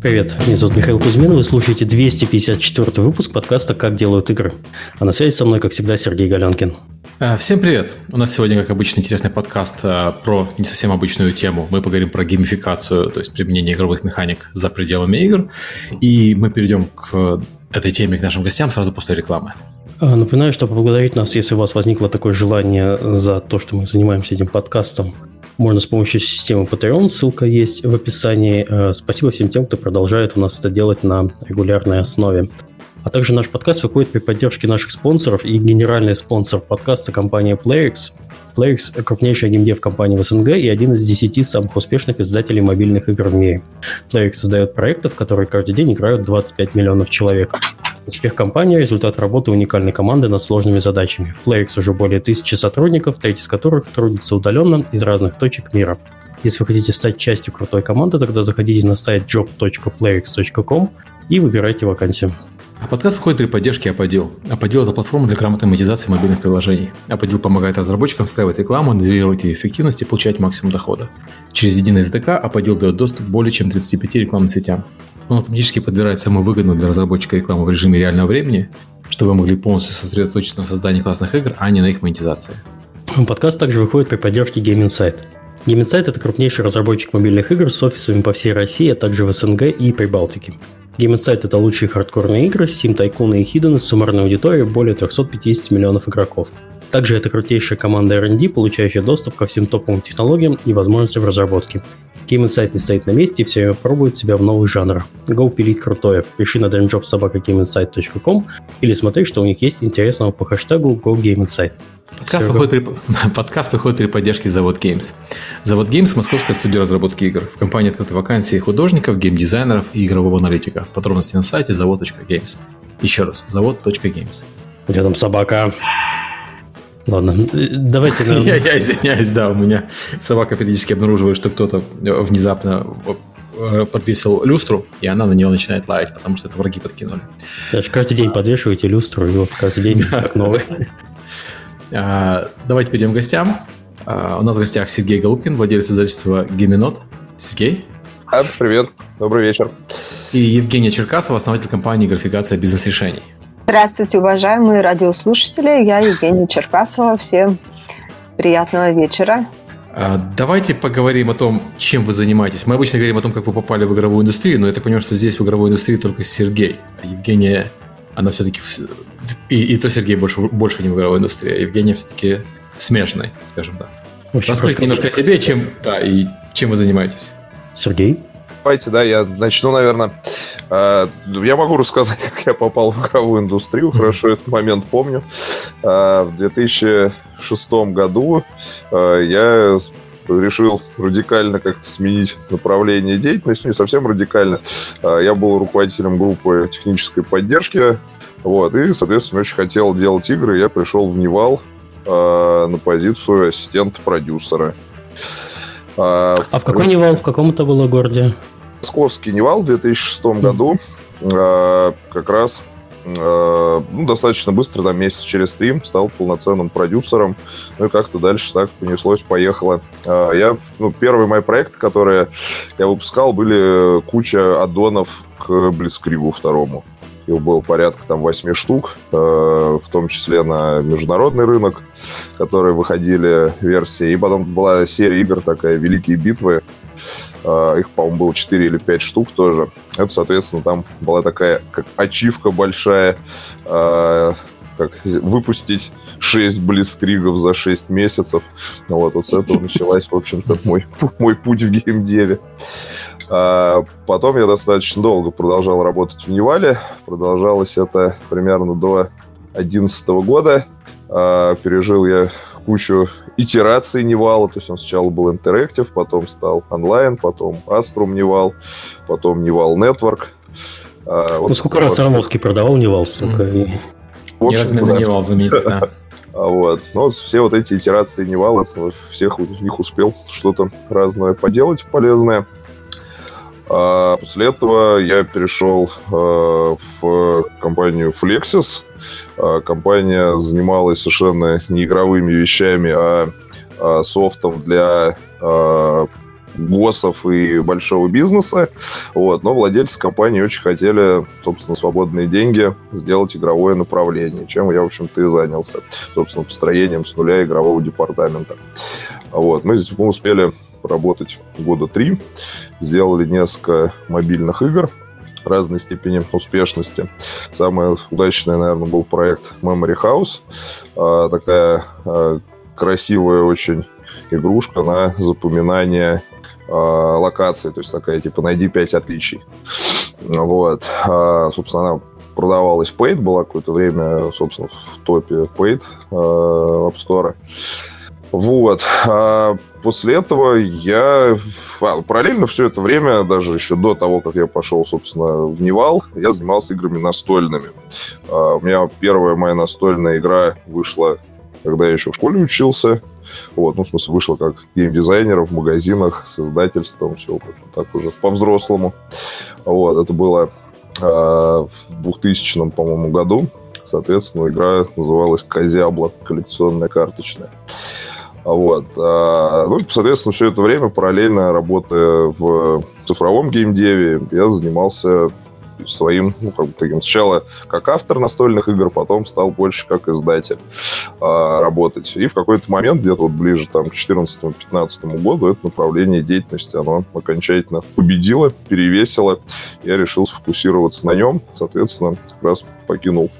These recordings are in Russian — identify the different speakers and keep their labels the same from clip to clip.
Speaker 1: Привет, меня зовут Михаил Кузьмин, вы слушаете 254 выпуск подкаста «Как делают игры». А на связи со мной, как всегда, Сергей Галянкин.
Speaker 2: А, всем привет! У нас сегодня, как обычно, интересный подкаст а, про не совсем обычную тему. Мы поговорим про геймификацию, то есть применение игровых механик за пределами игр. И мы перейдем к этой теме, к нашим гостям сразу после рекламы.
Speaker 1: А, напоминаю, что поблагодарить нас, если у вас возникло такое желание за то, что мы занимаемся этим подкастом, можно с помощью системы Patreon, ссылка есть в описании. Э, спасибо всем тем, кто продолжает у нас это делать на регулярной основе. А также наш подкаст выходит при поддержке наших спонсоров и генеральный спонсор подкаста компания PlayX. PlayX – крупнейшая геймдев компания в СНГ и один из десяти самых успешных издателей мобильных игр в мире. PlayX создает проекты, в которые каждый день играют 25 миллионов человек. Успех компании – результат работы уникальной команды над сложными задачами. В PlayX уже более тысячи сотрудников, треть из которых трудятся удаленно из разных точек мира. Если вы хотите стать частью крутой команды, тогда заходите на сайт job.playx.com и выбирайте вакансию.
Speaker 2: А подкаст входит при поддержке Аподил. Аподил – это платформа для грамотной монетизации мобильных приложений. Аподил помогает разработчикам встраивать рекламу, анализировать ее эффективность и получать максимум дохода. Через единый SDK Аподил дает доступ более чем 35 рекламным сетям. Он автоматически подбирает самую выгодную для разработчика рекламу в режиме реального времени, чтобы вы могли полностью сосредоточиться на создании классных игр, а не на их монетизации.
Speaker 1: Подкаст также выходит при поддержке Game Insight. Game Insight – это крупнейший разработчик мобильных игр с офисами по всей России, а также в СНГ и Прибалтике. Game Insight – это лучшие хардкорные игры, Steam Tycoon и Hidden с суммарной аудиторией более 350 миллионов игроков. Также это крутейшая команда R&D, получающая доступ ко всем топовым технологиям и возможностям разработки. Game Insight не стоит на месте и все время пробует себя в новых жанрах. Go пилить крутое. Пиши на dreamjobsobakagameinsight.com или смотри, что у них есть интересного по хэштегу GoGameInsight.
Speaker 2: Подкаст выходит, при, подкаст выходит при поддержке Завод Games. Завод Games – московская студия разработки игр. В компании открыты вакансии художников, геймдизайнеров и игрового аналитика. Подробности на сайте завод.games. Еще раз, завод.games.
Speaker 1: Где там собака? Ладно, давайте...
Speaker 2: Нам... я, я извиняюсь, да, у меня собака периодически обнаруживает, что кто-то внезапно э, подвесил люстру, и она на нее начинает лаять, потому что это враги подкинули.
Speaker 1: Даже каждый день подвешиваете люстру, и вот каждый день как новый.
Speaker 2: А, давайте перейдем к гостям. А, у нас в гостях Сергей Голубкин, владелец издательства Геминот. Сергей.
Speaker 3: А, привет, добрый вечер.
Speaker 2: И Евгения Черкасова, основатель компании «Графикация бизнес-решений».
Speaker 4: Здравствуйте, уважаемые радиослушатели. Я Евгения Черкасова. Всем приятного вечера.
Speaker 2: А, давайте поговорим о том, чем вы занимаетесь. Мы обычно говорим о том, как вы попали в игровую индустрию, но я так понимаю, что здесь в игровой индустрии только Сергей. А Евгения, она все-таки... И, и то Сергей больше, больше не в игровой индустрии, а Евгения все-таки смешной, скажем так. Расскажите немножко о себе, чем, да, и чем вы занимаетесь.
Speaker 1: Сергей?
Speaker 3: Давайте, да, я начну, наверное. А, я могу рассказать, как я попал в игровую индустрию. Хорошо этот момент помню. А, в 2006 году а, я решил радикально как-то сменить направление деятельности, не совсем радикально. Я был руководителем группы технической поддержки, вот, и, соответственно, очень хотел делать игры. Я пришел в Нивал на позицию ассистента-продюсера.
Speaker 1: А, а в какой Нивал, в каком это было городе?
Speaker 3: Московский Нивал в 2006 году. А, как раз а, ну, достаточно быстро, там месяц через три, стал полноценным продюсером. Ну и как-то дальше так понеслось, поехало. Я, ну, первые мои проекты, которые я выпускал, были куча аддонов к Блицкригу второму. Их было порядка там 8 штук, в том числе на международный рынок, которые выходили версии. И потом была серия игр такая «Великие битвы», Uh, их, по-моему, было 4 или 5 штук тоже. Это, соответственно, там была такая как ачивка большая, uh, как выпустить 6 блицкригов за 6 месяцев. Ну вот, вот с этого началась, в общем-то, мой, мой путь в геймдеве. Э, потом я достаточно долго продолжал работать в Нивале. Продолжалось это примерно до 2011 года. Пережил я кучу итераций Нивала, то есть он сначала был Interactive, потом стал онлайн, потом Astrum Нивал, потом Нивал Network.
Speaker 1: А, вот ну, сколько раз Орловский продавал Нивал, столько мм. и...
Speaker 2: Неразменный да. Нивал знаменитый, да.
Speaker 3: А вот. Но все вот эти итерации Нивала, всех из них успел что-то разное поделать полезное. А после этого я перешел э, в компанию Flexis, а, компания занималась совершенно не игровыми вещами, а, а софтом для а, ГОСов и большого бизнеса. Вот. Но владельцы компании очень хотели, собственно, свободные деньги сделать игровое направление, чем я, в общем-то, и занялся. Собственно, построением с нуля игрового департамента. Вот. Мы мы успели работать года три, сделали несколько мобильных игр, разной степени успешности. Самый удачный, наверное, был проект Memory House. А, такая а, красивая очень игрушка на запоминание а, локаций. То есть такая, типа, найди пять отличий. Вот. Собственно, она продавалась Paid, была какое-то время, собственно, в топе Paid App Store. Вот. А после этого я... А, параллельно все это время, даже еще до того, как я пошел, собственно, в Невал, я занимался играми настольными. А, у меня первая моя настольная игра вышла, когда я еще в школе учился. Вот, ну, в смысле, вышла как геймдизайнер в магазинах с издательством, все так уже по-взрослому. Вот, это было э, в 2000, по-моему, году. Соответственно, игра называлась Козябла, коллекционная карточная. Вот. А, ну, соответственно, все это время, параллельно работая в цифровом геймдеве, я занимался своим, ну, как бы таким, сначала как автор настольных игр, потом стал больше как издатель а, работать. И в какой-то момент, где-то вот ближе там, к 2014-2015 году, это направление деятельности, оно окончательно победило, перевесило. Я решил сфокусироваться на нем, соответственно, как раз покинул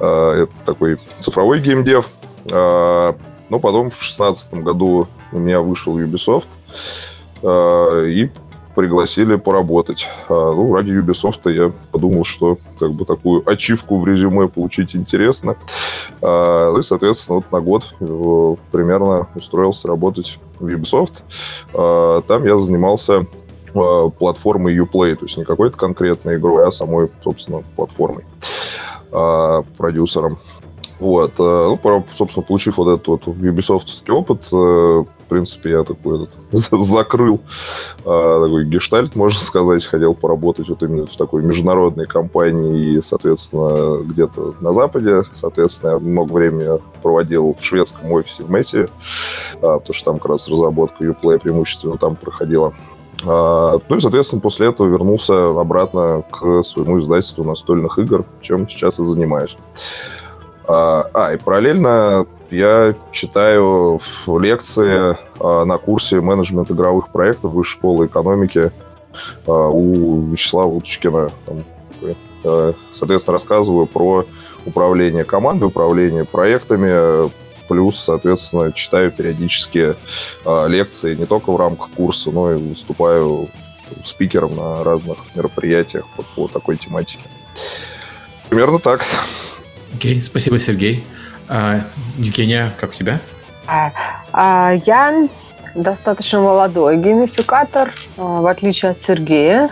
Speaker 3: а, этот такой цифровой геймдев, а, но потом в 2016 году у меня вышел Ubisoft, э, и пригласили поработать. А, ну, ради Ubisoft я подумал, что как бы такую ачивку в резюме получить интересно. А, ну и, соответственно, вот на год примерно устроился работать в Ubisoft. А, там я занимался э, платформой Uplay, то есть не какой-то конкретной игрой, а самой, собственно, платформой, продюсером. Вот. Э, ну, собственно, получив вот этот вот Ubisoftский опыт, э, в принципе, я такой этот, закрыл э, такой гештальт, можно сказать, хотел поработать вот именно в такой международной компании и, соответственно, где-то на Западе. Соответственно, я много времени проводил в шведском офисе в Месси, потому что там как раз разработка Uplay преимущественно там проходила. Ну и, соответственно, после этого вернулся обратно к своему издательству настольных игр, чем сейчас и занимаюсь. А, а, и параллельно я читаю лекции а, на курсе менеджмент игровых проектов Высшей школы экономики а, у Вячеслава Уточкина. А, соответственно, рассказываю про управление командой, управление проектами, плюс, соответственно, читаю периодически лекции не только в рамках курса, но и выступаю спикером на разных мероприятиях по, по такой тематике. Примерно так.
Speaker 2: Окей, okay, спасибо, Сергей. А, Евгения, как у тебя?
Speaker 4: А, а, я достаточно молодой геймификатор, а, в отличие от Сергея.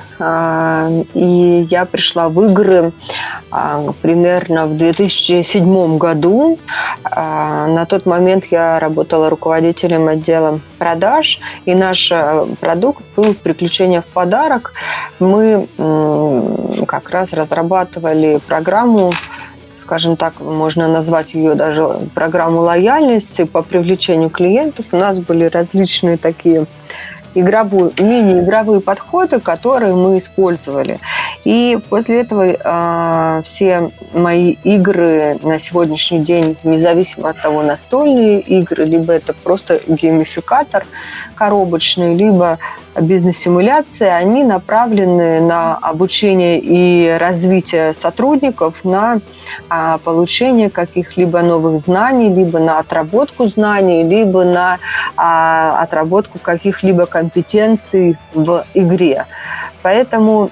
Speaker 4: И я пришла в игры примерно в 2007 году. На тот момент я работала руководителем отдела продаж, и наш продукт был «Приключения в подарок». Мы как раз разрабатывали программу скажем так, можно назвать ее даже программу лояльности по привлечению клиентов. У нас были различные такие игровые, мини-игровые подходы, которые мы использовали. И после этого э, все мои игры на сегодняшний день, независимо от того, настольные игры, либо это просто геймификатор коробочный, либо бизнес-симуляции, они направлены на обучение и развитие сотрудников, на а, получение каких-либо новых знаний, либо на отработку знаний, либо на а, отработку каких-либо компетенций в игре. Поэтому,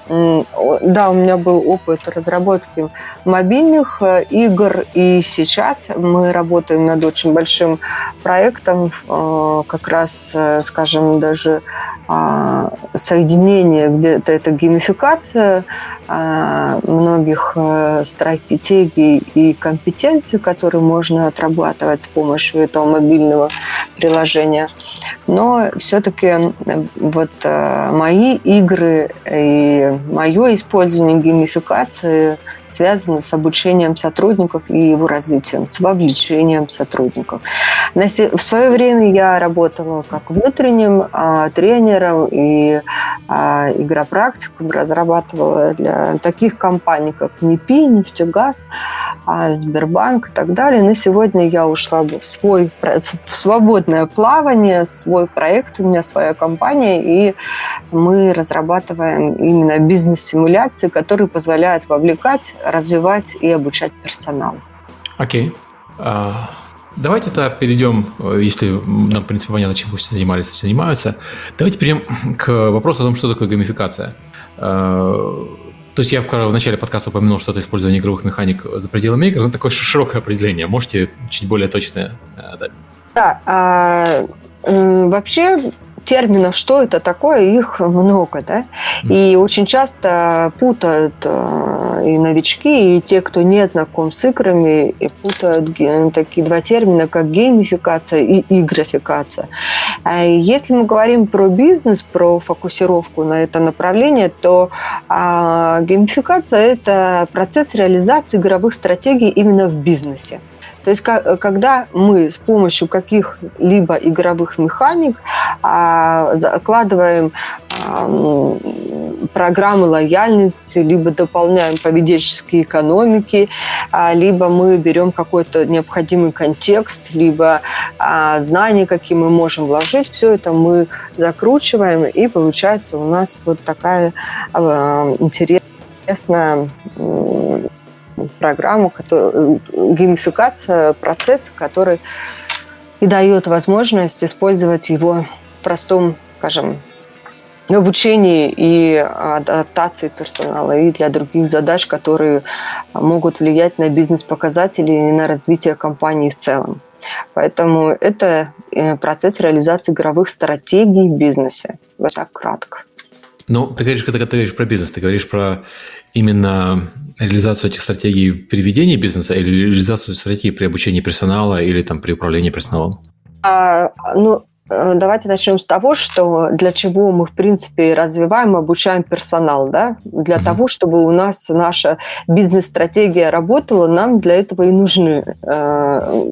Speaker 4: да, у меня был опыт разработки мобильных э, игр, и сейчас мы работаем над очень большим проектом, э, как раз, э, скажем, даже а, соединение, где-то это геймификация многих э, стратегий и компетенций, которые можно отрабатывать с помощью этого мобильного приложения. Но все-таки вот э, мои игры и мое использование геймификации связано с обучением сотрудников и его развитием, с вовлечением сотрудников. В свое время я работала как внутренним а, тренером и а, игропрактиком, разрабатывала для таких компаний, как НИПИ, Нефтегаз, а, Сбербанк и так далее. На сегодня я ушла в свой в свободное плавание, свой проект, у меня своя компания, и мы разрабатываем именно бизнес-симуляции, которые позволяют вовлекать, развивать и обучать персонал.
Speaker 2: Окей. Okay. Uh... Давайте тогда перейдем, если нам, в принципе, понятно, чем пусть занимались, занимаются, давайте перейдем к вопросу о том, что такое геймификация. Э, то есть я в начале подкаста упомянул что-то использование игровых механик за пределами игр, но такое широкое определение. Можете чуть более точное э, дать?
Speaker 4: Да, а, вообще терминов, что это такое, их много, да, и очень часто путают э, и новички, и те, кто не знаком с играми, путают такие два термина, как геймификация и игрофикация. А если мы говорим про бизнес, про фокусировку на это направление, то а, геймификация – это процесс реализации игровых стратегий именно в бизнесе. То есть, когда мы с помощью каких-либо игровых механик а, закладываем программы лояльности, либо дополняем поведенческие экономики, а, либо мы берем какой-то необходимый контекст, либо а, знания, какие мы можем вложить, все это мы закручиваем, и получается у нас вот такая интересная программу, которая, геймификация процесса, который и дает возможность использовать его в простом, скажем, обучении и адаптации персонала, и для других задач, которые могут влиять на бизнес-показатели и на развитие компании в целом. Поэтому это э, процесс реализации игровых стратегий в бизнесе. Вот так кратко.
Speaker 2: Ну, ты говоришь, когда ты говоришь про бизнес, ты говоришь про именно реализацию этих стратегий при ведении бизнеса или реализацию стратегии при обучении персонала или там при управлении персоналом?
Speaker 4: А, ну, давайте начнем с того, что для чего мы, в принципе, развиваем, обучаем персонал. Да? Для mm-hmm. того, чтобы у нас наша бизнес-стратегия работала, нам для этого и нужны э,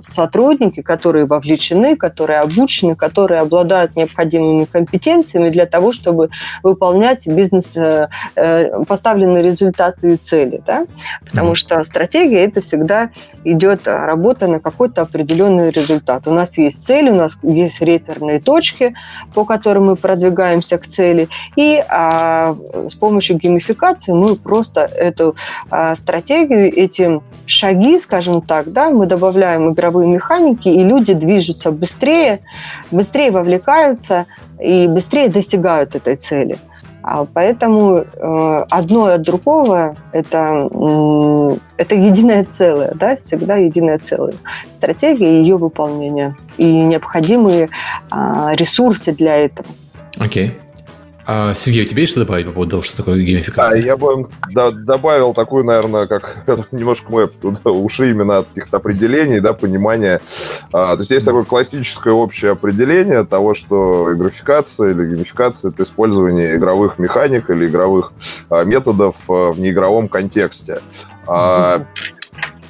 Speaker 4: сотрудники, которые вовлечены, которые обучены, которые обладают необходимыми компетенциями для того, чтобы выполнять бизнес, э, э поставленные результаты и цели. Да? Потому mm-hmm. что стратегия – это всегда идет работа на какой-то определенный результат. У нас есть цель, у нас есть реперные точки, по которым мы продвигаемся к цели, и а, с помощью геймификации мы просто эту а, стратегию, эти шаги, скажем так, да, мы добавляем игровые механики, и люди движутся быстрее, быстрее вовлекаются и быстрее достигают этой цели. А поэтому э, одно от другого это, это единое целое, да, всегда единое целое. Стратегия и ее выполнение и необходимые а, ресурсы для этого.
Speaker 2: Окей. Okay. А, Сергей, у тебя есть что добавить по поводу того, что такое геймификация?
Speaker 3: А, я бы да, добавил такую, наверное, как немножко мы туда ушли именно от каких-то определений, да, понимания. А, то есть есть такое классическое общее определение того, что графикация или геймификация – это использование игровых механик или игровых а, методов а, в неигровом контексте. А,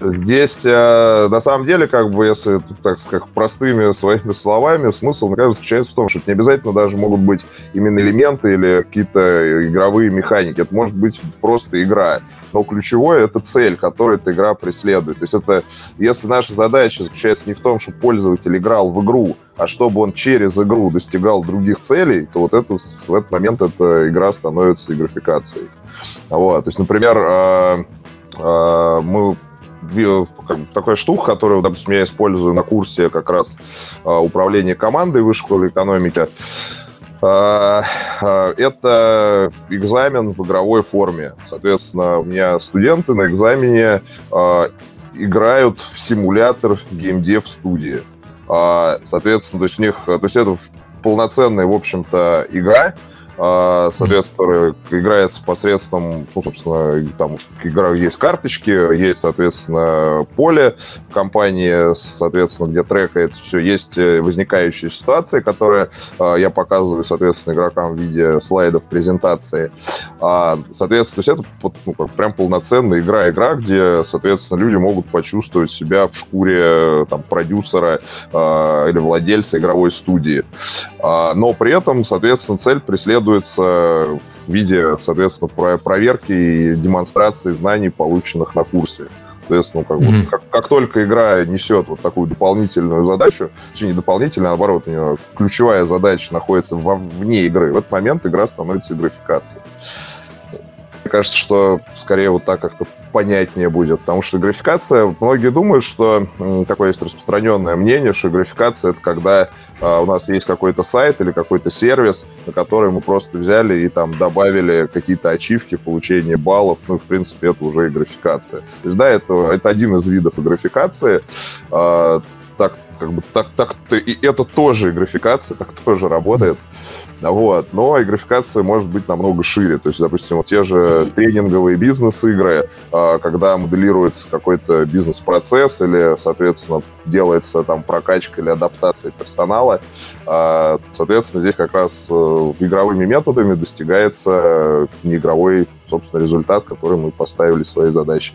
Speaker 3: Здесь, э, на самом деле, как бы, если, так сказать, простыми своими словами, смысл, наверное, заключается в том, что это не обязательно даже могут быть именно элементы или какие-то игровые механики. Это может быть просто игра. Но ключевое — это цель, которую эта игра преследует. То есть это, если наша задача заключается не в том, чтобы пользователь играл в игру, а чтобы он через игру достигал других целей, то вот это, в этот момент эта игра становится игрофикацией. Вот. То есть, например, э, э, мы такая штука, которую, допустим, я использую на курсе как раз а, управления командой высшей школе экономики. А, а, это экзамен в игровой форме. Соответственно, у меня студенты на экзамене играют в симулятор геймдев студии. Соответственно, то есть у них, то есть это полноценная, в общем-то, игра, соответственно, играется посредством, ну, собственно, там игра есть карточки, есть, соответственно, поле компании, соответственно, где трекается все, есть э, возникающие ситуации, которые а, я показываю, соответственно, игрокам в виде слайдов презентации. А, соответственно, то есть это ну, как, прям полноценная игра-игра, где, соответственно, люди могут почувствовать себя в шкуре там, продюсера или владельца игровой студии. Но при этом, соответственно, цель преследуется в виде, соответственно, проверки и демонстрации знаний, полученных на курсе. Соответственно, как, mm-hmm. вот, как, как только игра несет вот такую дополнительную задачу, точнее, не дополнительную, а наоборот, у нее ключевая задача находится во, вне игры, в этот момент игра становится графикацией. Кажется, что скорее вот так как-то понятнее будет, потому что графикация, многие думают, что такое есть распространенное мнение, что графикация это когда а, у нас есть какой-то сайт или какой-то сервис, на который мы просто взяли и там добавили какие-то ачивки, получение баллов, ну, в принципе, это уже и графикация. То есть, да, это, это один из видов графикации, а, так, как бы, так, так, и это тоже графикация, так тоже работает. Вот. Но и графикация может быть намного шире. То есть, допустим, вот те же тренинговые бизнес-игры, а, когда моделируется какой-то бизнес-процесс или, соответственно, делается там прокачка или адаптация персонала, а, соответственно, здесь как раз э, игровыми методами достигается неигровой, собственно, результат, который мы поставили своей задачей.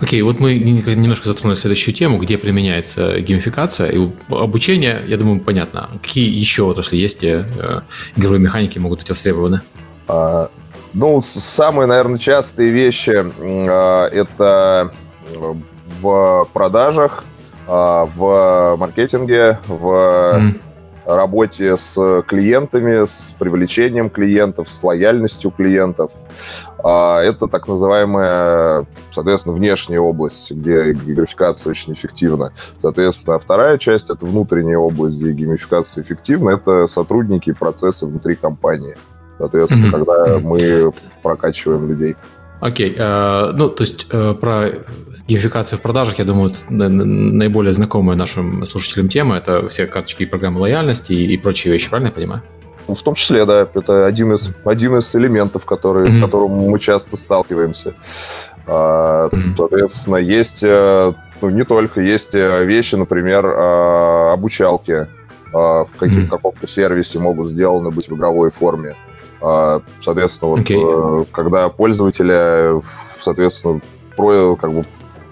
Speaker 2: Окей, вот мы немножко затронули следующую тему, где применяется геймификация и обучение, я думаю, понятно. Какие еще отрасли есть, где э, игровые механики могут быть востребованы?
Speaker 3: А, ну, самые, наверное, частые вещи а, это в продажах, а, в маркетинге, в mm. работе с клиентами, с привлечением клиентов, с лояльностью клиентов. А это так называемая, соответственно, внешняя область, где геймификация очень эффективна. Соответственно, вторая часть — это внутренняя область, где геймификация эффективна. Это сотрудники и процессы внутри компании. Соответственно, когда мы прокачиваем людей.
Speaker 2: Окей, okay. ну, то есть э, про геймификацию в продажах, я думаю, наиболее знакомая нашим слушателям тема – это все карточки и программы лояльности и прочие вещи, правильно я понимаю?
Speaker 3: В том числе, да, это один из, один из элементов, который, mm-hmm. с которым мы часто сталкиваемся. А, mm-hmm. Соответственно, есть, э, ну, не только, есть э, вещи, например, а, обучалки а, в каких, mm-hmm. каком-то сервисе могут сделаны быть в игровой форме. Соответственно, вот, okay. когда пользователи, соответственно, про, как бы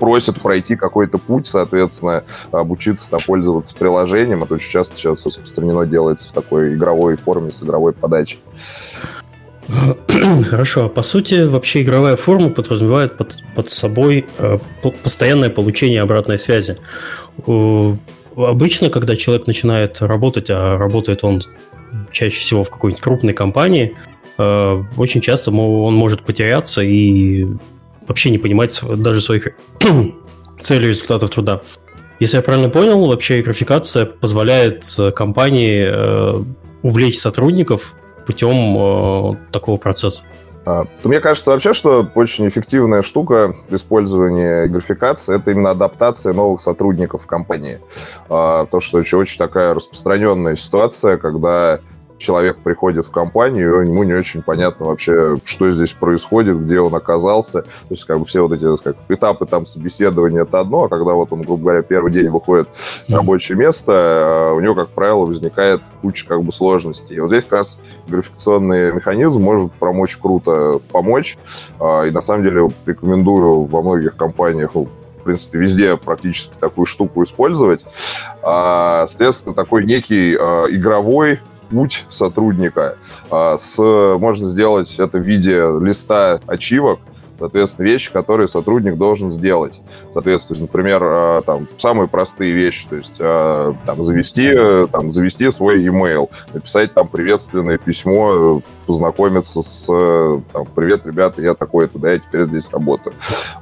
Speaker 3: просят пройти какой-то путь, соответственно, обучиться там, пользоваться приложением. Это очень часто сейчас распространено делается в такой игровой форме, с игровой подачей.
Speaker 1: Хорошо. А по сути, вообще игровая форма подразумевает под, под собой э, постоянное получение обратной связи. Э, обычно, когда человек начинает работать, а работает он чаще всего в какой-нибудь крупной компании, э, очень часто он может потеряться и вообще не понимать даже своих целей и результатов труда. Если я правильно понял, вообще графикация позволяет э, компании э, увлечь сотрудников путем э, такого процесса.
Speaker 3: А, мне кажется вообще, что очень эффективная штука использования графикации – это именно адаптация новых сотрудников в компании. А, то, что еще очень такая распространенная ситуация, когда человек приходит в компанию, и ему не очень понятно вообще, что здесь происходит, где он оказался. То есть, как бы все вот эти как, этапы там собеседования это одно, а когда вот он, грубо говоря, первый день выходит на рабочее место, а у него, как правило, возникает куча как бы сложностей. И вот здесь как раз графикационный механизм может помочь круто помочь. А, и на самом деле рекомендую во многих компаниях ну, в принципе, везде практически такую штуку использовать. А, соответственно, такой некий а, игровой путь сотрудника. А, с, можно сделать это в виде листа ачивок, соответственно, вещи, которые сотрудник должен сделать. Соответственно, например, а, там, самые простые вещи, то есть а, там, завести, там, завести свой email, написать там приветственное письмо, познакомиться с, там, привет, ребята, я такой-то, да, я теперь здесь работаю.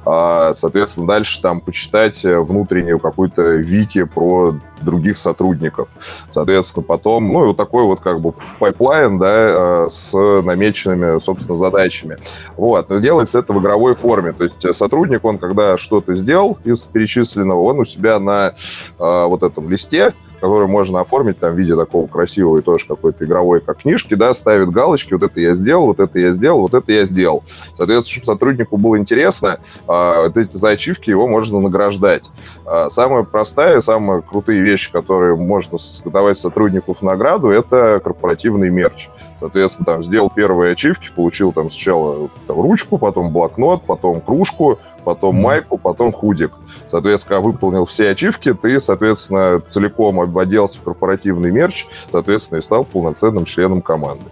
Speaker 3: Соответственно, дальше там почитать внутреннюю какую-то вики про других сотрудников. Соответственно, потом, ну, и вот такой вот как бы пайплайн, да, с намеченными, собственно, задачами. Вот, но делается это в игровой форме. То есть сотрудник, он когда что-то сделал из перечисленного, он у себя на э, вот этом листе который можно оформить там в виде такого красивого и тоже какой-то игровой, как книжки, да, ставит галочки, вот это я сделал, вот это я сделал, вот это я сделал. Соответственно, чтобы сотруднику было интересно, а, вот эти за его можно награждать. А, самая простая, самые крутые вещи, которые можно давать сотруднику в награду, это корпоративный мерч. Соответственно, там сделал первые ачивки, получил там сначала там, ручку, потом блокнот, потом кружку, потом майку, потом худик. Соответственно, когда выполнил все ачивки, ты, соответственно, целиком оделся в корпоративный мерч, соответственно, и стал полноценным членом команды.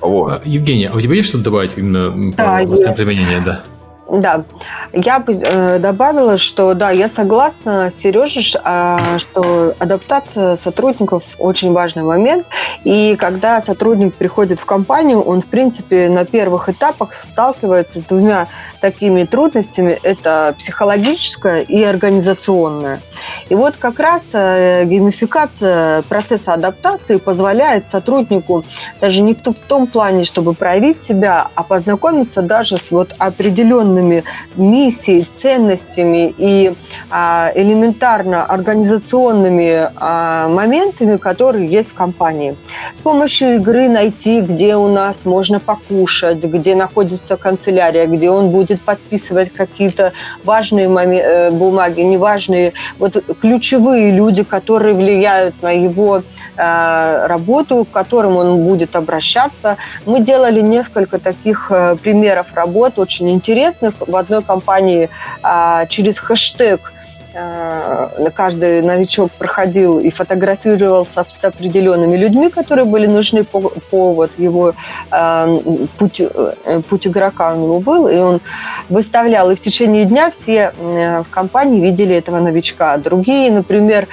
Speaker 2: Вот. А, Евгения, а у тебя есть что-то добавить именно
Speaker 4: да, по применения? Да. Да, я бы э, добавила, что да, я согласна с э, что адаптация сотрудников очень важный момент. И когда сотрудник приходит в компанию, он, в принципе, на первых этапах сталкивается с двумя такими трудностями. Это психологическая и организационная. И вот как раз э, геймификация процесса адаптации позволяет сотруднику даже не в том плане, чтобы проявить себя, а познакомиться даже с вот определенными миссией, ценностями и а, элементарно организационными а, моментами, которые есть в компании. С помощью игры найти, где у нас можно покушать, где находится канцелярия, где он будет подписывать какие-то важные э, бумаги, неважные, вот ключевые люди, которые влияют на его а, работу, к которым он будет обращаться. Мы делали несколько таких э, примеров работ, очень интересных, в одной компании а, через хэштег каждый новичок проходил и фотографировался с определенными людьми, которые были нужны по, по вот его э, путь, э, путь игрока у него был, и он выставлял, и в течение дня все в компании видели этого новичка. Другие, например,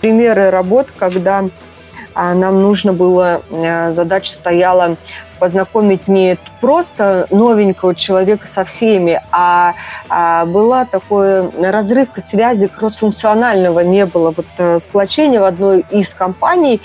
Speaker 4: примеры работ, когда нам нужно было, задача стояла познакомить не просто новенького человека со всеми, а, а была такой разрыв связи кроссфункционального не было, вот э, сплочения в одной из компаний,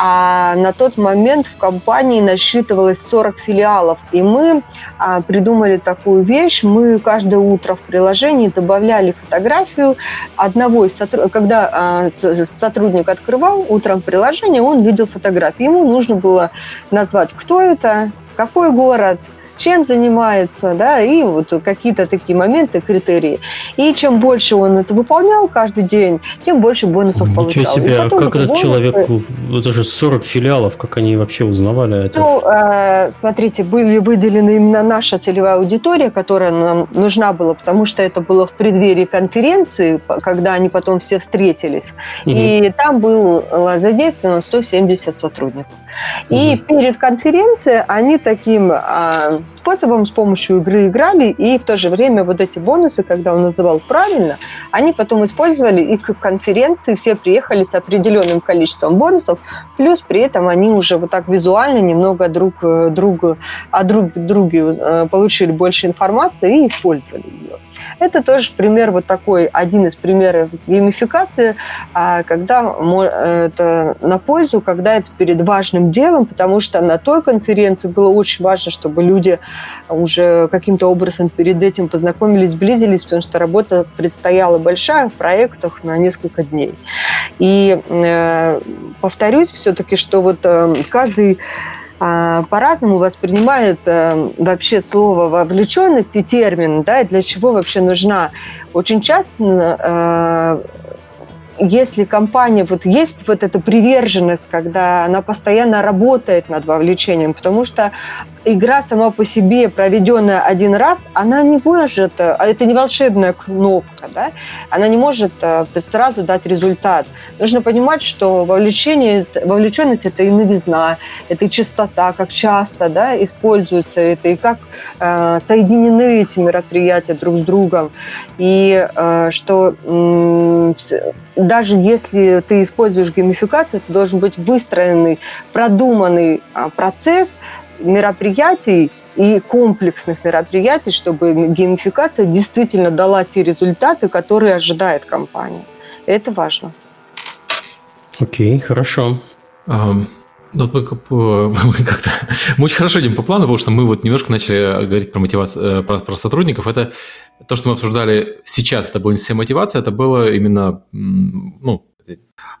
Speaker 4: а на тот момент в компании насчитывалось 40 филиалов, и мы а, придумали такую вещь, мы каждое утро в приложении добавляли фотографию одного из сотрудников, когда а, сотрудник открывал утром приложение, он видел фотографию, ему нужно было назвать, кто это, какой город, чем занимается, да, и вот какие-то такие моменты, критерии. И чем больше он это выполнял каждый день, тем больше бонусов Ничего получал.
Speaker 1: себе, а как этот бонусы... человек, это же 40 филиалов, как они вообще узнавали это?
Speaker 4: Ну, э, смотрите, были выделены именно наша целевая аудитория, которая нам нужна была, потому что это было в преддверии конференции, когда они потом все встретились. Угу. И там было задействовано 170 сотрудников. И перед конференцией они таким а, способом с помощью игры играли, и в то же время вот эти бонусы, когда он называл правильно, они потом использовали и к конференции, все приехали с определенным количеством бонусов, плюс при этом они уже вот так визуально немного друг э, друга, о друг друге э, получили больше информации и использовали ее. Это тоже пример вот такой, один из примеров геймификации, а, когда это на пользу, когда это перед важным делом, потому что на той конференции было очень важно, чтобы люди уже каким-то образом перед этим познакомились, сблизились, потому что работа предстояла большая в проектах на несколько дней. И э, повторюсь все-таки, что вот э, каждый по-разному воспринимает э, вообще слово вовлеченность и термин, да, и для чего вообще нужна. Очень часто если компания, вот есть вот эта приверженность, когда она постоянно работает над вовлечением, потому что игра сама по себе, проведенная один раз, она не может, а это не волшебная кнопка, да, она не может э, сразу дать результат. Нужно понимать, что вовлечение, вовлеченность – это и новизна, это и частота, как часто да, используется это, и как э, соединены эти мероприятия друг с другом. И э, что э, даже если ты используешь геймификацию, это должен быть выстроенный, продуманный э, процесс – мероприятий и комплексных мероприятий, чтобы геймификация действительно дала те результаты, которые ожидает компания. Это важно.
Speaker 1: Окей, хорошо.
Speaker 2: Um... Вот мы, мы как-то мы очень хорошо идем по плану, потому что мы вот немножко начали говорить про мотивацию, э, про, про сотрудников. Это то, что мы обсуждали сейчас, это была не вся мотивация, это было именно ну,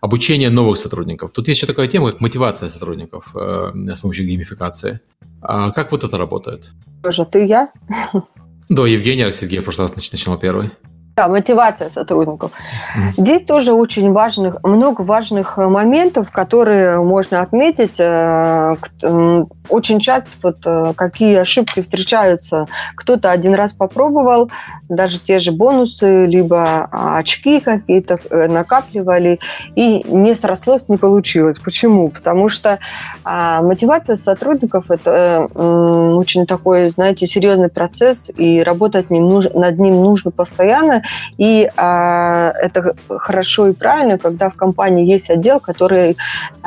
Speaker 2: обучение новых сотрудников. Тут есть еще такая тема, как мотивация сотрудников э, с помощью геймификации. А как вот это работает?
Speaker 4: Тоже ты я?
Speaker 2: Да, Евгения, а Сергей в прошлый раз начинал первый.
Speaker 4: Да, мотивация сотрудников. Здесь тоже очень важных, много важных моментов, которые можно отметить. Э, очень часто вот э, какие ошибки встречаются. Кто-то один раз попробовал, даже те же бонусы, либо а, очки какие-то э, накапливали, и не срослось, не получилось. Почему? Потому что а, мотивация сотрудников – это очень такой, знаете, серьезный процесс, и работать над ним нужно постоянно, и а, это хорошо и правильно, когда в компании есть отдел, который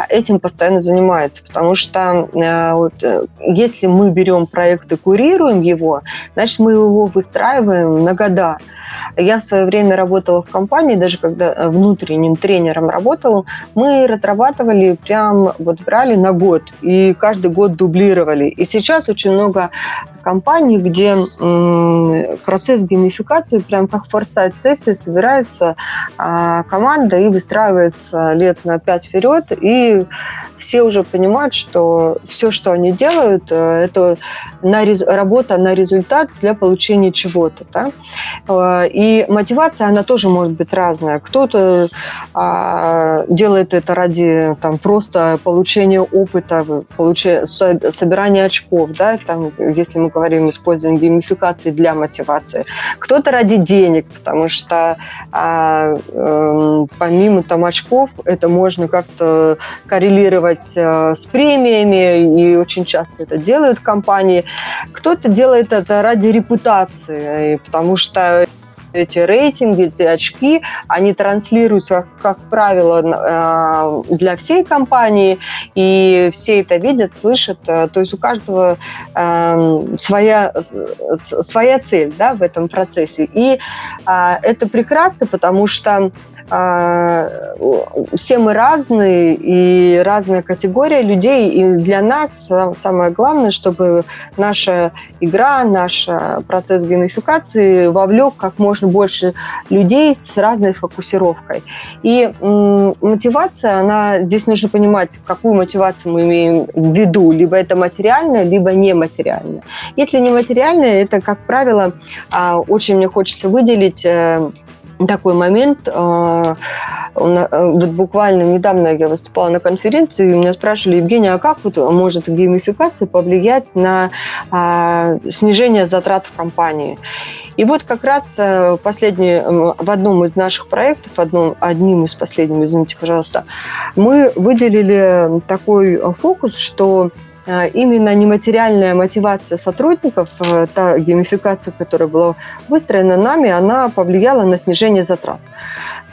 Speaker 4: этим постоянно занимается, потому что а, вот, э, если мы берем проект и курируем его, значит, мы его выстраиваем на года. Я в свое время работала в компании, даже когда э, внутренним тренером работала, мы разрабатывали прям, вот брали на год, и каждый год дублировали. И сейчас очень много компаний, где процесс геймификации, прям как форсайт сессии, собирается а, команда и выстраивается лет на пять вперед, и все уже понимают, что все, что они делают, э, это на, работа на результат для получения чего-то. Да? Э, и мотивация, она тоже может быть разная. Кто-то а, делает это ради там, просто получения опыта, получения, собирания очков, да? там, если мы говорим, используем геймификации для мотивации. Кто-то ради денег, потому что а, э, помимо там, очков это можно как-то коррелировать э, с премиями, и очень часто это делают компании. Кто-то делает это ради репутации, потому что эти рейтинги, эти очки, они транслируются, как правило, э, для всей компании, и все это видят, слышат. Э, то есть у каждого эм, своя, своя цель да, в этом процессе. И а, это прекрасно, потому что все мы разные и разная категория людей, и для нас самое главное, чтобы наша игра, наш процесс геймификации вовлек как можно больше людей с разной фокусировкой. И мотивация, она здесь нужно понимать, какую мотивацию мы имеем в виду, либо это материальная, либо нематериальная. Если нематериальная, это, как правило, а, очень мне хочется выделить э, такой момент. А, э, вот буквально недавно я выступала на конференции, и меня спрашивали, Евгения, а как вот может геймификация повлиять на а, снижение затрат в компании? И вот как раз э, последний, в одном из наших проектов, одном, одним из последних, извините, пожалуйста, мы выделили такой фокус, что именно нематериальная мотивация сотрудников, э, та геймификация, которая была выстроена нами, она повлияла на снижение затрат.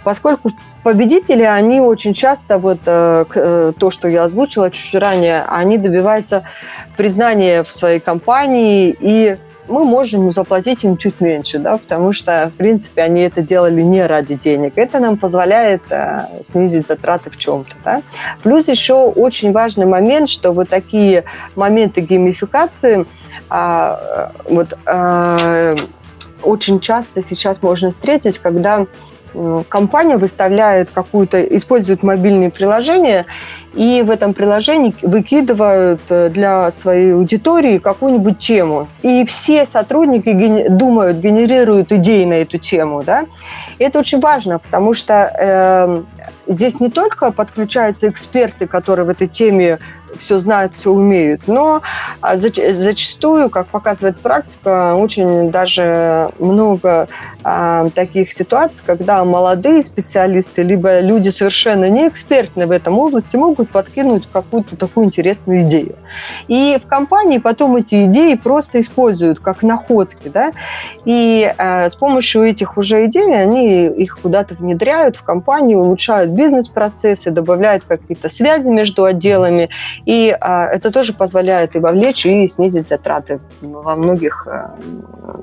Speaker 4: Поскольку победители, они очень часто, вот э, э, то, что я озвучила чуть ранее, они добиваются признания в своей компании и мы можем заплатить им чуть меньше, да, потому что, в принципе, они это делали не ради денег. Это нам позволяет э, снизить затраты в чем-то. Да. Плюс еще очень важный момент, что вот такие моменты геймификации э, вот, э, очень часто сейчас можно встретить, когда компания выставляет какую-то, использует мобильные приложения, и в этом приложении выкидывают э, для своей аудитории какую-нибудь тему. И все сотрудники ген... думают, генерируют идеи на эту тему. Да? Это очень важно, потому что э, здесь не только подключаются эксперты, которые в этой теме все знают, все умеют. Но а, зачастую, как показывает практика, очень даже много а, таких ситуаций, когда молодые специалисты, либо люди совершенно не экспертные в этом области, могут подкинуть какую-то такую интересную идею. И в компании потом эти идеи просто используют как находки. Да? И а, с помощью этих уже идей они их куда-то внедряют в компанию, улучшают бизнес-процессы, добавляют какие-то связи между отделами и а, это тоже позволяет и вовлечь, и снизить затраты во многих а,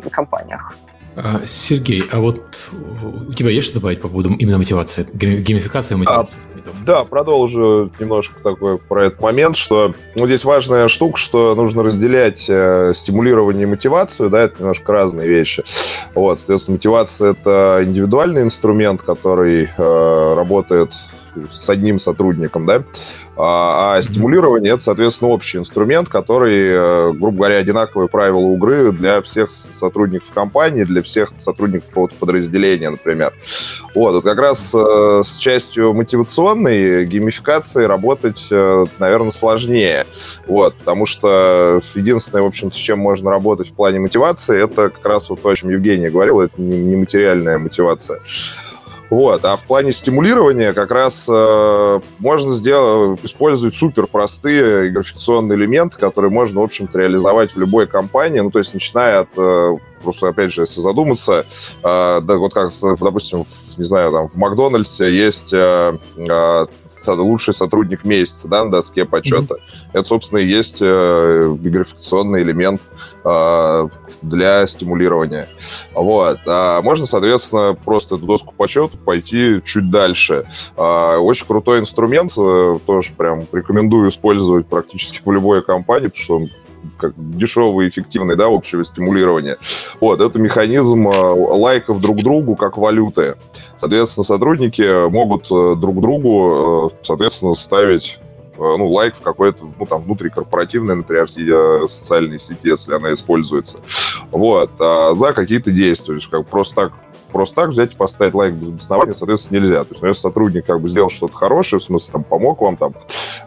Speaker 4: компаниях.
Speaker 2: А, Сергей, а вот у тебя есть что добавить по поводу именно мотивации, геймификации мотивации?
Speaker 3: А, да, продолжу немножко такой про этот момент, что ну, здесь важная штука, что нужно разделять э, стимулирование и мотивацию, да, это немножко разные вещи. Вот, соответственно, мотивация — это индивидуальный инструмент, который э, работает с одним сотрудником, да, а, а стимулирование это, соответственно, общий инструмент, который, э, грубо говоря, одинаковые правила игры для всех сотрудников компании, для всех сотрудников какого-то подразделения, например. Вот, вот как раз э, с частью мотивационной геймификации работать, э, наверное, сложнее. Вот, потому что единственное, в общем с чем можно работать в плане мотивации, это как раз вот то, о чем Евгений говорил, это нематериальная мотивация. Вот. А в плане стимулирования как раз э, можно сделать, использовать супер простые графикационные элементы, которые можно, в общем-то, реализовать в любой компании. Ну, то есть, начиная от, э, просто, опять же, если задуматься, э, да, вот как, допустим, в, не знаю, там, в Макдональдсе есть э, э, лучший сотрудник месяца, да, на доске почета. Mm-hmm. Это, собственно, и есть э, графикационный элемент э, для стимулирования. Вот. А можно, соответственно, просто эту доску почета пойти чуть дальше. А, очень крутой инструмент, э, тоже прям рекомендую использовать практически в любой компании, потому что он как дешевый эффективный, да, общего стимулирования. Вот, это механизм э, лайков друг другу как валюты. Соответственно, сотрудники могут э, друг другу, соответственно, ставить Э, ну, лайк в какой-то, ну, там, внутрикорпоративной, например, э, социальной сети, если она используется. Вот. А за какие-то действия. То есть, как просто так просто так взять и поставить лайк без обоснования, соответственно, нельзя. То есть, если сотрудник как бы сделал что-то хорошее, в смысле, там, помог вам, там,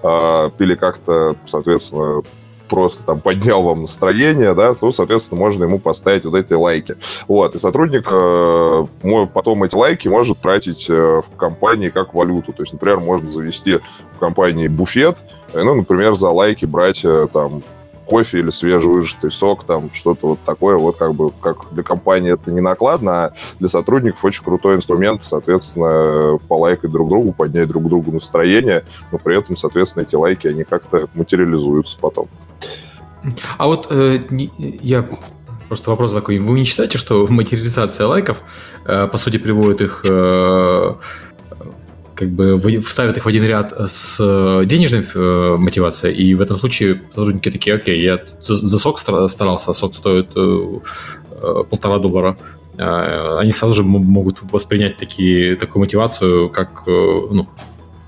Speaker 3: э, или как-то, соответственно, просто там поднял вам настроение, да, то, соответственно, можно ему поставить вот эти лайки. Вот, и сотрудник э, потом эти лайки может тратить э, в компании как валюту. То есть, например, можно завести в компании буфет, э, ну, например, за лайки брать э, там кофе или свежевыжатый сок, там что-то вот такое, вот как бы как для компании это не накладно, а для сотрудников очень крутой инструмент, соответственно, полайкать друг другу, поднять друг другу настроение, но при этом, соответственно, эти лайки, они как-то материализуются потом.
Speaker 2: А вот э, я просто вопрос такой. Вы не считаете, что материализация лайков, э, по сути, приводит их э, как бы вставят их в один ряд с денежной э, мотивацией, и в этом случае сотрудники такие, окей, я за, за сок старался, а сок стоит э, э, полтора доллара, э, они сразу же могут воспринять такие, такую мотивацию, как э, ну,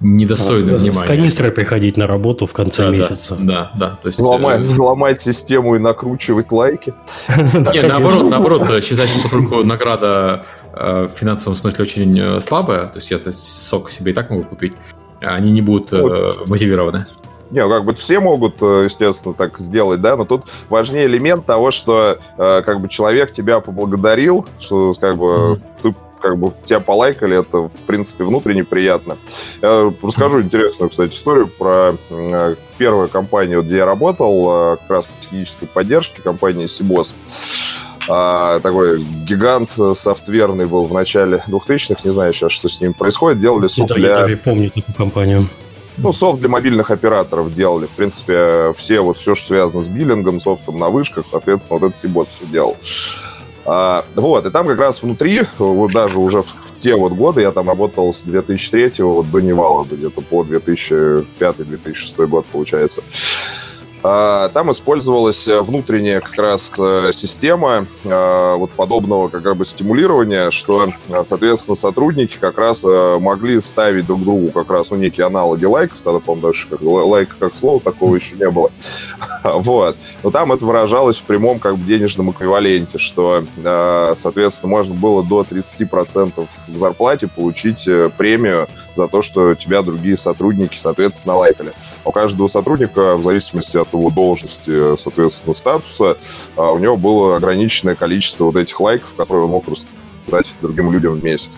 Speaker 2: недостойное внимания. С
Speaker 1: канистрой приходить на работу в конце
Speaker 2: да,
Speaker 1: месяца.
Speaker 2: Да, да.
Speaker 3: То есть, взломать, э... взломать систему и накручивать лайки.
Speaker 2: Не, наоборот, наоборот, считать, что поскольку награда э, в финансовом смысле очень э, слабая, то есть я сок себе и так могу купить, они не будут э, мотивированы.
Speaker 3: Не, как бы все могут, естественно, так сделать, да, но тут важнее элемент того, что э, как бы человек тебя поблагодарил, что как бы mm-hmm. ты как бы тебя полайкали, это, в принципе, внутренне приятно. Я расскажу интересную, кстати, историю про э, первую компанию, где я работал, э, как раз по технической поддержке, компания Сибос. А, такой гигант софтверный был в начале 2000-х, не знаю сейчас, что с ним происходит, делали софт для... Я
Speaker 1: даже помню такую компанию.
Speaker 3: Ну, софт для мобильных операторов делали. В принципе, все вот все, что связано с биллингом, софтом на вышках, соответственно, вот этот Сибос все делал. А, вот, и там как раз внутри, вот даже уже в, те вот годы, я там работал с 2003 вот до Невала, где-то по 2005-2006 год, получается. А, там использовалась внутренняя как раз э, система а, вот подобного как бы стимулирования, что, соответственно, сотрудники как раз э, могли ставить друг другу как раз ну, некие аналоги лайков, тогда, по-моему, даже как, лайк как слово такого еще не было. Вот. Но там это выражалось в прямом как бы денежном эквиваленте, что, э, соответственно, можно было до 30% в зарплате получить премию за то, что тебя другие сотрудники, соответственно, лайкали. У каждого сотрудника, в зависимости от его должности, соответственно, статуса, а, у него было ограниченное количество вот этих лайков, которые он мог раздать другим людям в месяц.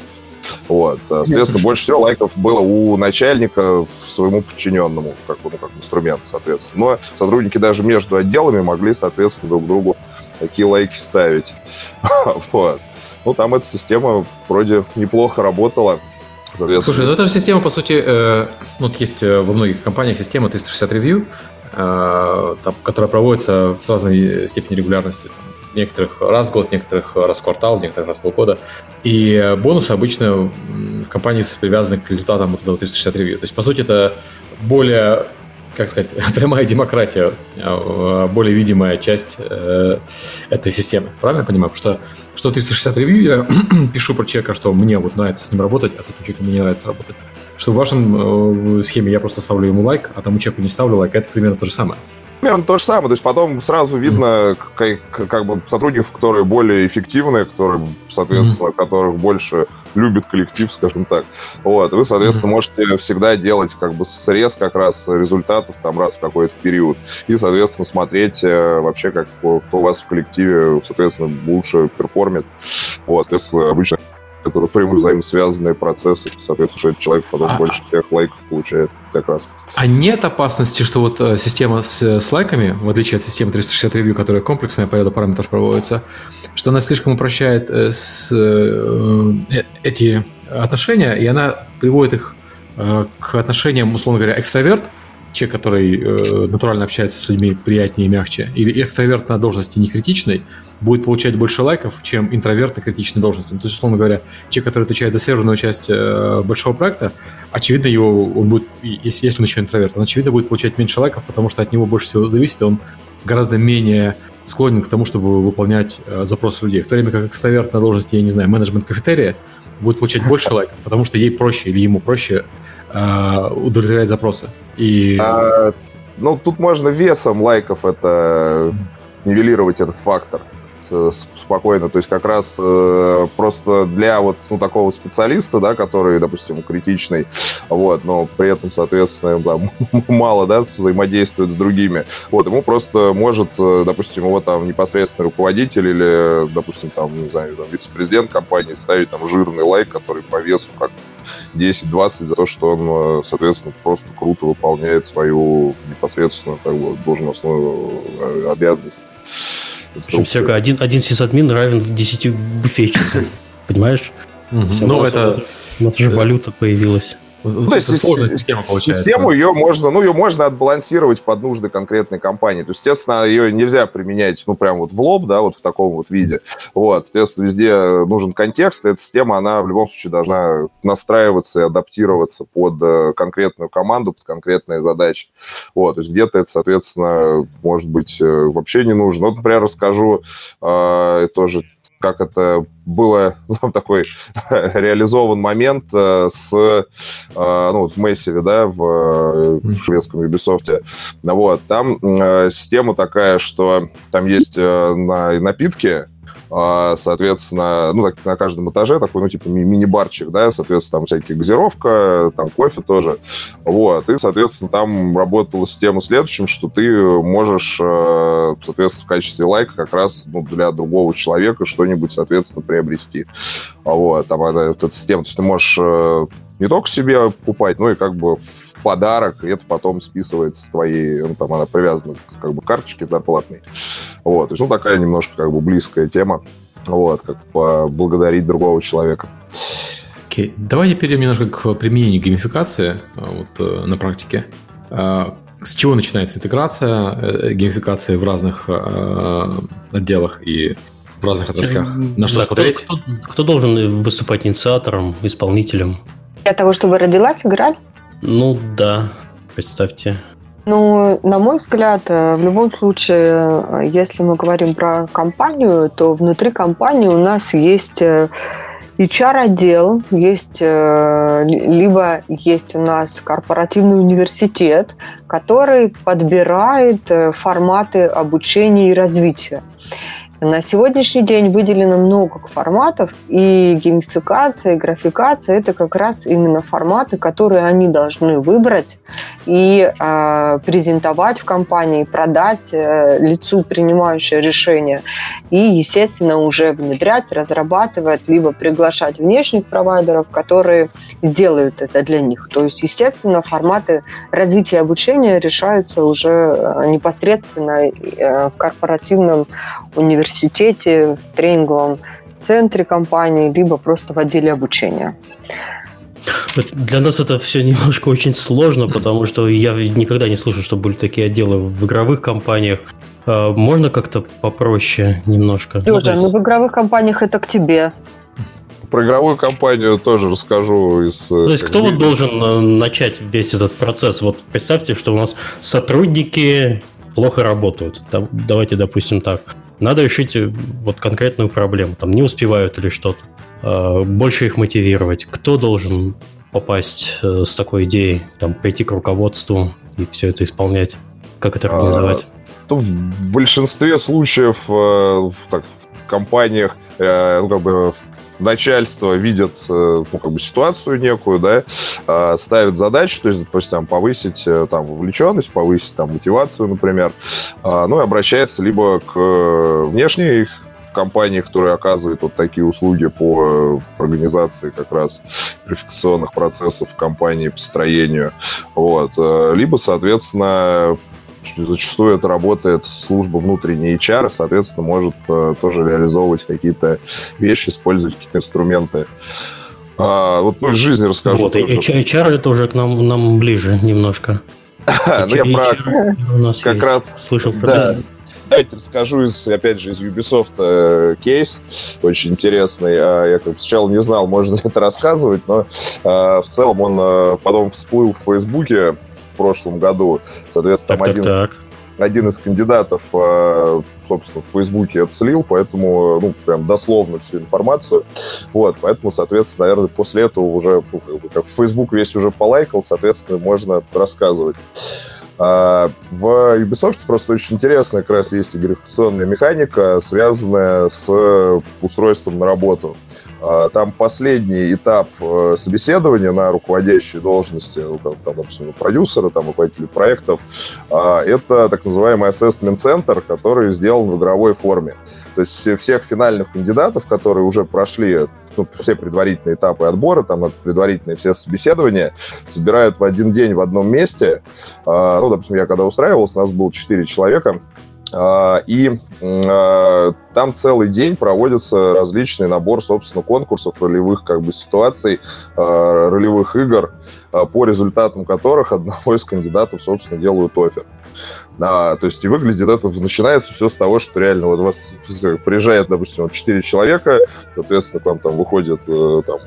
Speaker 3: Вот. А, соответственно, больше всего лайков было у начальника своему подчиненному, как, ну, как инструмент, соответственно. Но сотрудники даже между отделами могли, соответственно, друг другу такие лайки ставить. вот. Ну, там эта система вроде неплохо работала.
Speaker 2: Слушай, ну это же система, по сути, э, ну, вот есть э, во многих компаниях система 360 ревью, э, там, которая проводится с разной степенью регулярности. некоторых раз в год, некоторых раз в квартал, некоторых раз в полгода. И бонусы обычно в компании привязаны к результатам вот этого 360 ревью. То есть, по сути, это более как сказать, прямая демократия, а, более видимая часть э, этой системы. Правильно я понимаю? Потому что что 360 ревью я пишу про человека, что мне вот нравится с ним работать, а с этим человеком мне не нравится работать. Что в вашем э, схеме я просто ставлю ему лайк, а тому человеку не ставлю лайк, это примерно то же самое
Speaker 3: примерно то же самое. То есть потом сразу видно, как, как бы сотрудников, которые более эффективные, которые, соответственно, mm-hmm. которых больше любит коллектив, скажем так. Вот, вы, соответственно, mm-hmm. можете всегда делать как бы срез как раз результатов там раз в какой-то период. И, соответственно, смотреть э, вообще, как кто у вас в коллективе, соответственно, лучше перформит. Вот, соответственно, обычно это напрямую взаимосвязанные процессы. Соответственно, человек потом а, больше тех лайков получает как раз.
Speaker 2: А нет опасности, что вот э, система с, с лайками, в отличие от системы 360 ревью, которая комплексная по ряду параметров проводится, что она слишком упрощает э, с, э, эти отношения, и она приводит их к отношениям, условно говоря, экстраверт – человек, который э, натурально общается с людьми приятнее и мягче, или экстраверт на должности не критичной, будет получать больше лайков, чем интроверт на критичной должности. То есть, условно говоря, человек, который отвечает за серверную часть э, большого проекта, очевидно, его, он будет, если, если он еще интроверт, он, очевидно, будет получать меньше лайков, потому что от него больше всего зависит, и он гораздо менее склонен к тому, чтобы выполнять э, запросы людей. В то время как экстраверт на должности, я не знаю, менеджмент кафетерия, будет получать больше лайков, потому что ей проще или ему проще э, удовлетворять запросы. И... А,
Speaker 3: ну, тут можно весом лайков это нивелировать этот фактор спокойно. То есть как раз э, просто для вот ну, такого специалиста, да, который, допустим, критичный, вот, но при этом, соответственно, да, мало, да, взаимодействует с другими. Вот, ему просто может, э, допустим, его там непосредственный руководитель или, допустим, там, не знаю, там, вице-президент компании ставить там жирный лайк, который по весу как 10-20 за то, что он, э, соответственно, просто круто выполняет свою непосредственно как бы, должностную э, обязанность.
Speaker 1: В общем, всякое один, один сисадмин равен 10 буфетчицам. Понимаешь?
Speaker 2: Ну, это...
Speaker 1: У нас уже валюта появилась.
Speaker 3: Ну, то есть сложная система получается. Систему ее можно, ну, ее можно отбалансировать под нужды конкретной компании. То есть, естественно, ее нельзя применять, ну, прям вот в лоб, да, вот в таком вот виде. Вот, естественно, везде нужен контекст, и эта система, она в любом случае должна настраиваться и адаптироваться под э, конкретную команду, под конкретные задачи. Вот, то есть где-то это, соответственно, может быть, э, вообще не нужно. Вот, например, расскажу э, тоже как это было ну, такой реализован момент э, с э, ну, в Massive, да, в э, шведском Ubisoft. Вот, там система такая, что там есть на напитки, соответственно, ну, так, на каждом этаже такой, ну, типа мини-барчик, да, соответственно, там всякие газировка, там кофе тоже, вот, и, соответственно, там работала система следующим, что ты можешь, э, соответственно, в качестве лайка как раз ну, для другого человека что-нибудь, соответственно, приобрести, вот, там вот эта система, то есть ты можешь э, не только себе покупать, но и как бы подарок, и это потом списывается с твоей, ну, там она привязана как бы к карточке зарплатной. Вот, то есть, ну, такая немножко как бы близкая тема, вот, как поблагодарить другого человека.
Speaker 2: Окей, okay. давайте перейдем немножко к применению геймификации а, вот, э, на практике. А, с чего начинается интеграция э, геймификации в разных э, отделах и в разных отраслях?
Speaker 1: На что да, смотреть? Кто, кто, кто должен выступать инициатором, исполнителем?
Speaker 4: Для того, чтобы родилась игра?
Speaker 1: Ну да, представьте.
Speaker 4: Ну, на мой взгляд, э, в любом случае, э, если мы говорим про компанию, то внутри компании у нас есть HR-отдел, э, есть либо есть у нас корпоративный университет, который подбирает форматы обучения и развития. На сегодняшний день выделено много форматов, и геймификация, и графикация – это как раз именно форматы, которые они должны выбрать и э, презентовать в компании, продать э, лицу, принимающее решение, и, естественно, уже внедрять, разрабатывать, либо приглашать внешних провайдеров, которые сделают это для них. То есть, естественно, форматы развития обучения решаются уже э, непосредственно э, в корпоративном университете университете, в тренинговом центре компании, либо просто в отделе обучения.
Speaker 1: Для нас это все немножко очень сложно, потому что я никогда не слышал, что были такие отделы в игровых компаниях. А, можно как-то попроще немножко?
Speaker 4: Леша, ну, ну в игровых компаниях это к тебе.
Speaker 3: Про игровую компанию тоже расскажу. Из,
Speaker 1: То есть кто вот должен э, начать весь этот процесс? Вот представьте, что у нас сотрудники плохо работают. Давайте, допустим, так. Надо решить э, вот конкретную проблему. Там не успевают или что-то. А, больше их мотивировать. Кто должен попасть э, с такой идеей? Там пойти к руководству и все это исполнять? Как это организовать? А,
Speaker 3: в большинстве случаев э, так, в компаниях ну, как бы начальство видит э, ну, как бы ситуацию некую, да, э, ставит задачу, то есть, допустим, повысить э, там, вовлеченность, повысить там, мотивацию, например, ну и обращается либо к внешней компании, которые оказывают вот такие услуги по организации как раз верификационных процессов в компании, построению, вот, либо, соответственно, зачастую это работает служба внутренней HR, соответственно, может э, тоже реализовывать какие-то вещи, использовать какие-то инструменты. А, вот ну, из жизни расскажу. Вот,
Speaker 1: и HR это уже к нам, нам ближе немножко.
Speaker 3: Ну, я про... У нас как раз...
Speaker 1: Слышал про да.
Speaker 3: Давайте расскажу, из, опять же, из Ubisoft э, кейс, очень интересный. А я как сначала не знал, можно ли это рассказывать, но э, в целом он э, потом всплыл в Фейсбуке в прошлом году. Соответственно, так, один, так, так. один из кандидатов, э, собственно, в Фейсбуке это слил, поэтому, ну, прям дословно всю информацию. Вот, поэтому, соответственно, наверное, после этого уже, ну, как, Facebook весь уже полайкал, соответственно, можно рассказывать. А в Ubisoft просто очень интересная как раз есть верификационная механика, связанная с устройством на работу. А, там последний этап э, собеседования на руководящей должности, ну, там, допустим, продюсера, там, руководители проектов, а, это так называемый assessment center, который сделан в игровой форме. То есть всех финальных кандидатов, которые уже прошли ну, все предварительные этапы отбора, там предварительные все собеседования, собирают в один день в одном месте. А, ну, допустим, я когда устраивался, у нас было 4 человека, и а, там целый день проводится различный набор, собственно, конкурсов, ролевых как бы ситуаций, а, ролевых игр, по результатам которых одного из кандидатов, собственно, делают офер. А, то есть и выглядит это, начинается все с того, что реально вот у вас приезжает, допустим, 4 человека, соответственно, к вам там выходит э, там,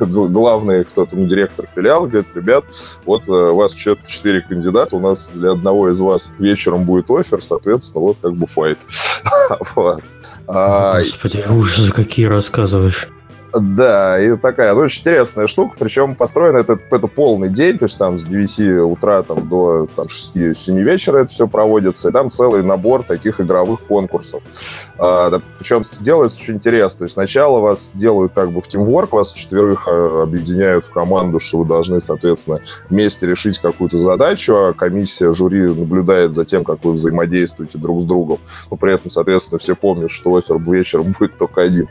Speaker 3: главный кто-то, ну, директор филиала, говорит, ребят, вот э, у вас 4 кандидата, у нас для одного из вас вечером будет офер, соответственно, вот как бы файт.
Speaker 1: А, Господи, ужасы какие рассказываешь.
Speaker 3: Да, и такая ну, очень интересная штука, причем построено это, это полный день, то есть там с 9 утра там, до там, 6-7 вечера это все проводится, и там целый набор таких игровых конкурсов. А, причем делается очень интересно, то есть сначала вас делают как бы в тимворк, вас четверых а, объединяют в команду, что вы должны, соответственно, вместе решить какую-то задачу, а комиссия, жюри наблюдает за тем, как вы взаимодействуете друг с другом, но при этом, соответственно, все помнят, что офер вечером будет только один.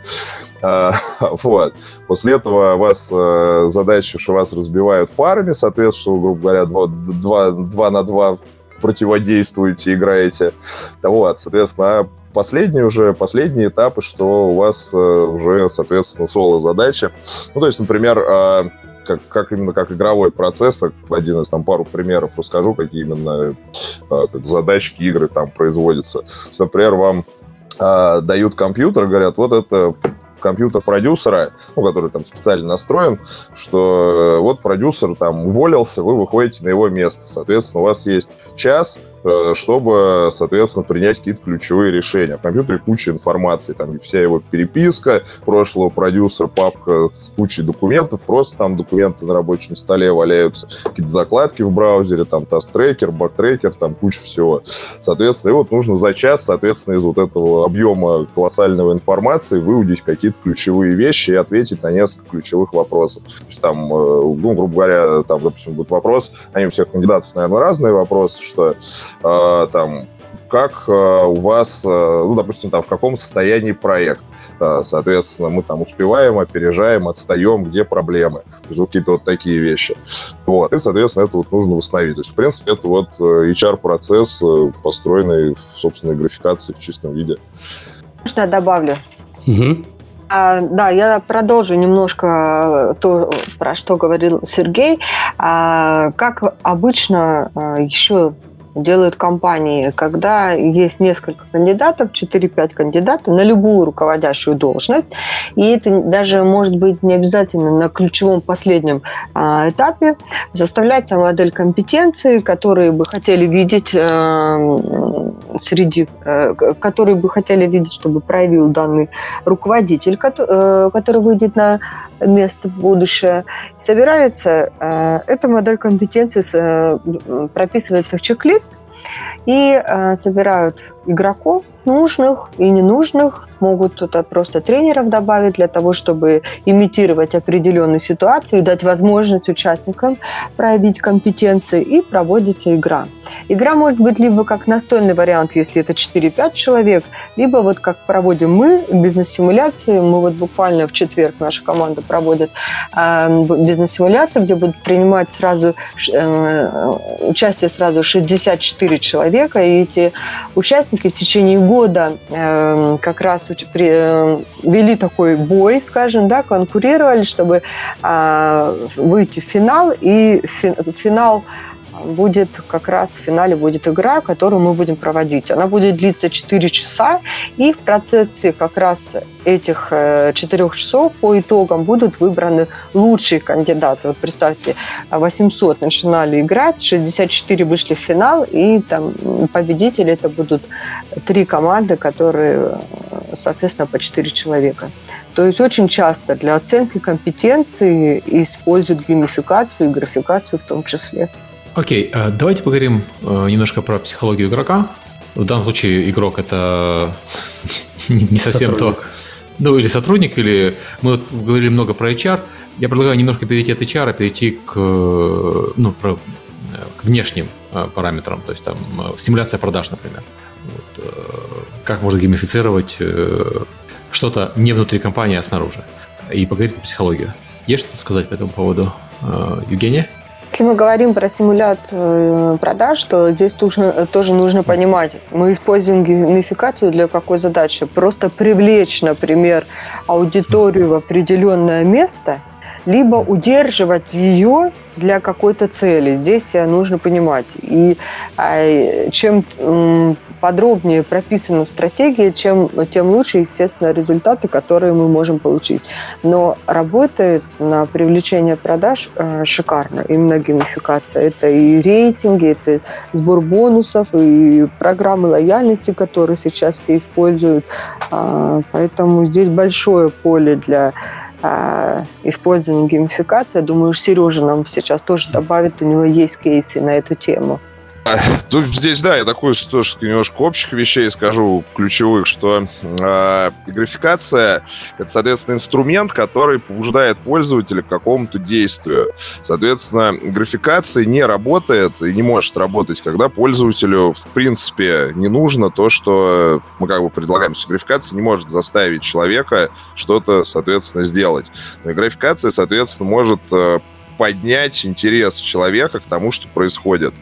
Speaker 3: А, вот. После этого вас э, задачи, что вас разбивают парами, соответственно, грубо говоря, два, два, на два противодействуете, играете. Вот, соответственно, а последний уже, последние этапы, что у вас э, уже, соответственно, соло-задача. Ну, то есть, например, а, как, как именно как игровой процесс, один из там пару примеров расскажу, какие именно как задачки игры там производятся. Например, вам дают компьютер, говорят, вот это компьютер продюсера, ну, который там специально настроен, что э, вот продюсер там уволился, вы выходите на его место. Соответственно, у вас есть час, чтобы, соответственно, принять какие-то ключевые решения. В компьютере куча информации, там вся его переписка прошлого продюсера, папка с кучей документов, просто там документы на рабочем столе валяются, какие-то закладки в браузере, там таст-трекер, бак-трекер, там куча всего. Соответственно, и вот нужно за час, соответственно, из вот этого объема колоссального информации выудить какие-то ключевые вещи и ответить на несколько ключевых вопросов. То есть там, э, ну, грубо говоря, там, допустим, будет вопрос, они у всех кандидатов, наверное, разные вопросы, что э, там, как э, у вас, э, ну, допустим, там, в каком состоянии проект. Э, соответственно, мы там успеваем, опережаем, отстаем, где проблемы. То есть вот какие-то вот такие вещи. Вот. И, соответственно, это вот нужно восстановить. То есть, в принципе, это вот HR-процесс, построенный в собственной графикации в чистом виде.
Speaker 4: Можно я добавлю? Угу. А, да, я продолжу немножко то, про что говорил Сергей. А, как обычно, еще делают компании, когда есть несколько кандидатов, 4-5 кандидатов на любую руководящую должность. И это даже может быть не обязательно на ключевом последнем а, этапе. Заставляется модель компетенции, которые бы хотели видеть э, среди, э, которые бы хотели видеть, чтобы проявил данный руководитель, который, э, который выйдет на место в будущее. Собирается эта модель компетенции, прописывается в чек-лист, и собирают игроков нужных и ненужных, могут туда просто тренеров добавить для того, чтобы имитировать определенные ситуации, дать возможность участникам проявить компетенции и проводится игра. Игра может быть либо как настольный вариант, если это 4-5 человек, либо вот как проводим мы, бизнес-симуляции. Мы вот буквально в четверг наша команда проводит э, бизнес-симуляцию, где будут принимать сразу э, участие сразу 64 человека, и эти участники в течение года э, как раз э, вели такой бой, скажем, да, конкурировали, чтобы а, выйти в финал, и фи, финал будет как раз в финале будет игра, которую мы будем проводить. Она будет длиться 4 часа, и в процессе как раз этих 4 э, часов по итогам будут выбраны лучшие кандидаты. Вот представьте, 800 начинали играть, 64 вышли в финал, и там победители это будут три команды, которые, э, соответственно, по 4 человека. То есть очень часто для оценки компетенции используют геймификацию и графикацию в том числе.
Speaker 2: Окей, okay, давайте поговорим э, немножко про психологию игрока. В данном случае игрок это не совсем сотрудник. то. Ну, или сотрудник, или мы вот говорили много про HR. Я предлагаю немножко перейти от HR, перейти к, ну, про, к внешним э, параметрам, то есть там э, симуляция продаж, например. Вот, как можно геймифицировать что-то не внутри компании, а снаружи. И поговорить про психологию. Есть что-то сказать по этому поводу, Евгения?
Speaker 4: Если мы говорим про симуляцию продаж, то здесь тоже, тоже нужно понимать, мы используем геймификацию для какой задачи? Просто привлечь, например, аудиторию в определенное место, либо удерживать ее для какой-то цели. Здесь нужно понимать. И а, чем подробнее прописана стратегия, чем, тем лучше, естественно, результаты, которые мы можем получить. Но работает на привлечение продаж э, шикарно, именно геймификация. Это и рейтинги, это сбор бонусов, и программы лояльности, которые сейчас все используют. Э, поэтому здесь большое поле для э, использования геймификации. Думаю, Сережа нам сейчас тоже добавит, у него есть кейсы на эту тему.
Speaker 3: Тут здесь, да, я такую тоже немножко общих вещей скажу, ключевых, что э, графикация — это, соответственно, инструмент, который побуждает пользователя к какому-то действию. Соответственно, графикация не работает и не может работать, когда пользователю, в принципе, не нужно то, что мы как бы предлагаем. Графикация не может заставить человека что-то, соответственно, сделать. Но и графикация, соответственно, может э, поднять интерес человека к тому, что происходит.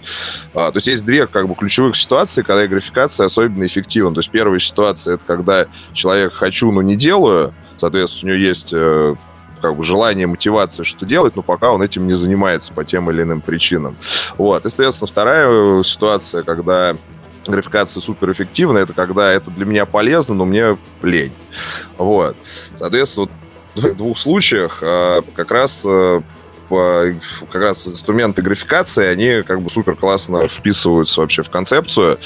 Speaker 3: А, то есть есть две как бы ключевых ситуации, когда графикация особенно эффективна. То есть первая ситуация это когда человек хочу, но не делаю, соответственно, у него есть э, как бы желание, мотивация что делать, но пока он этим не занимается по тем или иным причинам. Вот. И, соответственно, вторая ситуация, когда графикация суперэффективна, это когда это для меня полезно, но мне лень. Вот. Соответственно, вот в двух случаях а, как раз э, как раз инструменты графикации, они как бы супер классно вписываются вообще в концепцию.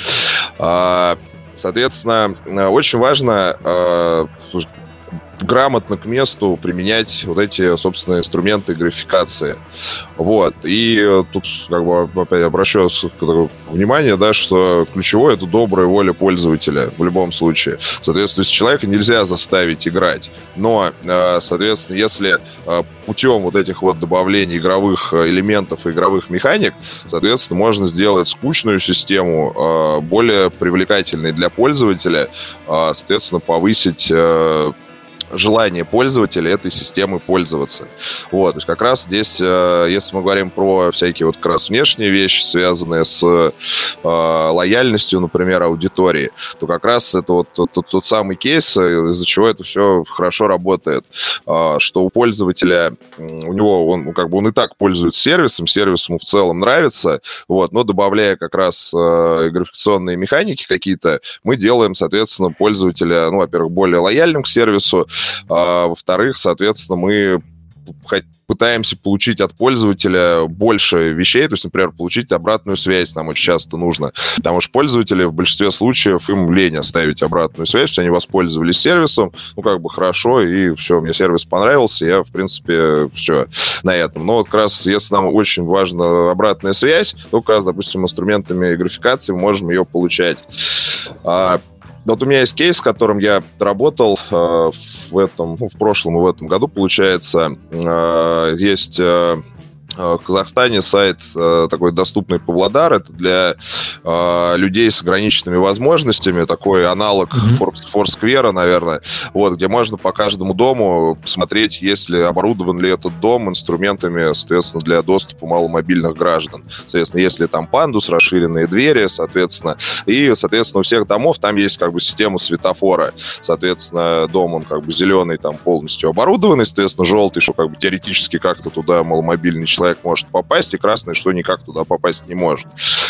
Speaker 3: А, соответственно, очень важно а, грамотно к месту применять вот эти, собственно, инструменты графикации. Вот. И э, тут как бы опять обращаю внимание, да, что ключевое это добрая воля пользователя в любом случае. Соответственно, если человека нельзя заставить играть. Но, э, соответственно, если э, путем вот этих вот добавлений игровых элементов и игровых механик, соответственно, можно сделать скучную систему более привлекательной для пользователя, соответственно, повысить желание пользователя этой системы пользоваться. Вот, то есть как раз здесь, э, если мы говорим про всякие вот как раз внешние вещи, связанные с э, лояльностью, например, аудитории, то как раз это вот тот, тот, тот самый кейс, из-за чего это все хорошо работает, э, что у пользователя, у него, он ну, как бы он и так пользуется сервисом, сервис ему в целом нравится, вот, но добавляя как раз э, графикационные механики какие-то, мы делаем, соответственно, пользователя, ну, во-первых, более лояльным к сервису, а, во-вторых, соответственно, мы пытаемся получить от пользователя больше вещей, то есть, например, получить обратную связь нам очень часто нужно, потому что пользователи в большинстве случаев им лень оставить обратную связь, что они воспользовались сервисом, ну, как бы хорошо, и все, мне сервис понравился, я, в принципе, все на этом. Но вот как раз, если нам очень важна обратная связь, то как раз, допустим, инструментами графикации мы можем ее получать. А, вот у меня есть кейс, с которым я работал э, в этом, ну, в прошлом и в этом году, получается. Э, есть Э, в Казахстане сайт э, такой доступный Павлодар. Это для э, людей с ограниченными возможностями, такой аналог mm-hmm. Foursquare, наверное, вот, где можно по каждому дому посмотреть, есть ли оборудован ли этот дом инструментами, соответственно, для доступа маломобильных граждан. Соответственно, если там пандус, расширенные двери, соответственно, и, соответственно, у всех домов там есть как бы система светофора. Соответственно, дом, он как бы зеленый, там полностью оборудованный, соответственно, желтый, что как бы теоретически как-то туда маломобильный человек человек может попасть, и красный, что никак туда попасть не может.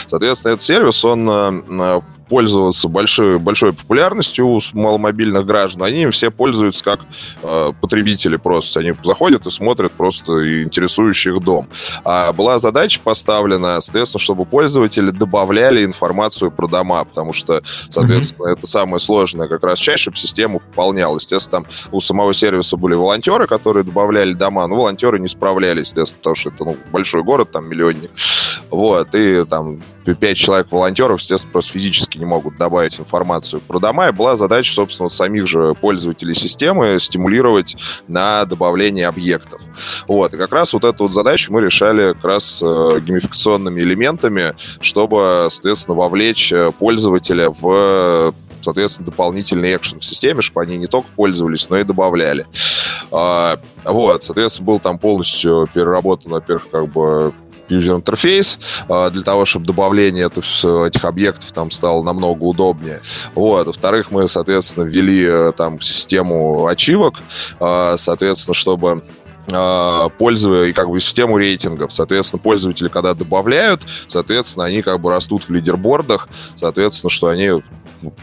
Speaker 3: Соответственно, этот сервис, он э, пользоваться большой, большой популярностью у маломобильных граждан, они все пользуются как э, потребители просто. Они заходят и смотрят просто интересующий их дом. А была задача поставлена, соответственно, чтобы пользователи добавляли информацию про дома, потому что, соответственно, mm-hmm. это самое сложное как раз часть, чтобы система пополнялась. Естественно, там у самого сервиса были волонтеры, которые добавляли дома, но волонтеры не справлялись, естественно, потому что это ну, большой город, там миллионник. Вот, и там пять человек волонтеров, естественно, просто физически не могут добавить информацию про дома, и была задача, собственно, самих же пользователей системы стимулировать на добавление объектов. Вот, и как раз вот эту вот задачу мы решали как раз э, геймификационными элементами, чтобы, соответственно, вовлечь э, пользователя в соответственно, дополнительный экшен в системе, чтобы они не только пользовались, но и добавляли. А, вот, соответственно, был там полностью переработан, во-первых, как бы user интерфейс а, для того, чтобы добавление этих объектов там стало намного удобнее. Вот. Во-вторых, мы, соответственно, ввели э, там систему ачивок, а, соответственно, чтобы а, пользователей, как бы систему рейтингов. Соответственно, пользователи, когда добавляют, соответственно, они как бы растут в лидербордах, соответственно, что они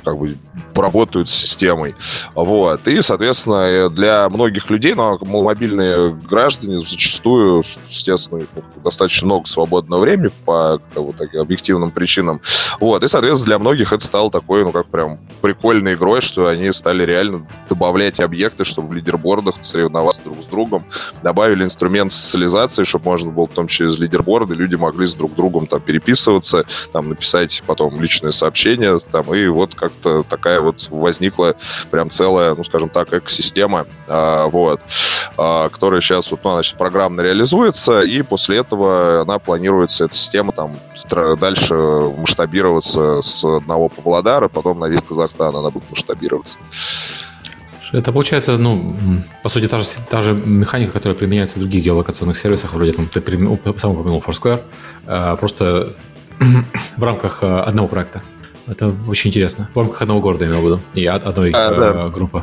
Speaker 3: как бы работают с системой. Вот. И, соответственно, для многих людей, но ну, мобильные граждане зачастую, естественно, достаточно много свободного времени по вот, таким объективным причинам. Вот. И, соответственно, для многих это стало такой, ну, как прям прикольной игрой, что они стали реально добавлять объекты, чтобы в лидербордах соревноваться друг с другом. Добавили инструмент социализации, чтобы можно было, в том числе из лидерборда, люди могли с друг другом там переписываться, там написать потом личное сообщение, там, и вот как-то такая вот возникла прям целая, ну, скажем так, экосистема, а, вот, а, которая сейчас вот, ну, значит, программно реализуется, и после этого она планируется, эта система там дальше масштабироваться с одного Павлодара, потом на весь Казахстан она будет масштабироваться.
Speaker 2: Это получается, ну, по сути, та же, та же механика, которая применяется в других геолокационных сервисах, вроде там ты сам упомянул Foursquare, а, просто в рамках одного проекта. Это очень интересно. В рамках одного города, имел в виду, и одной а, э, да. группы.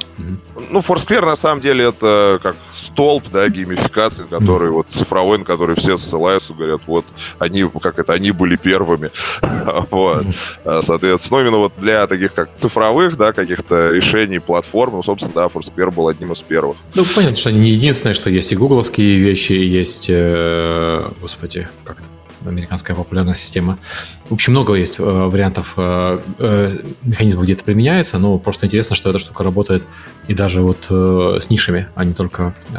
Speaker 3: Ну, Foursquare, на самом деле, это как столб, да, геймификации, который mm. вот цифровой, на который все ссылаются, говорят, вот, они, как это, они были первыми. вот. Mm. Соответственно, ну, именно вот для таких, как цифровых, да, каких-то решений, платформ, ну, собственно, да, Foursquare был одним из первых.
Speaker 2: Ну, понятно, что они не единственное, что есть и гугловские вещи, есть, э, господи, как-то американская популярная система. В общем, много есть э, вариантов э, э, механизмов, где это применяется, но просто интересно, что эта штука работает и даже вот э, с нишами, а не только э,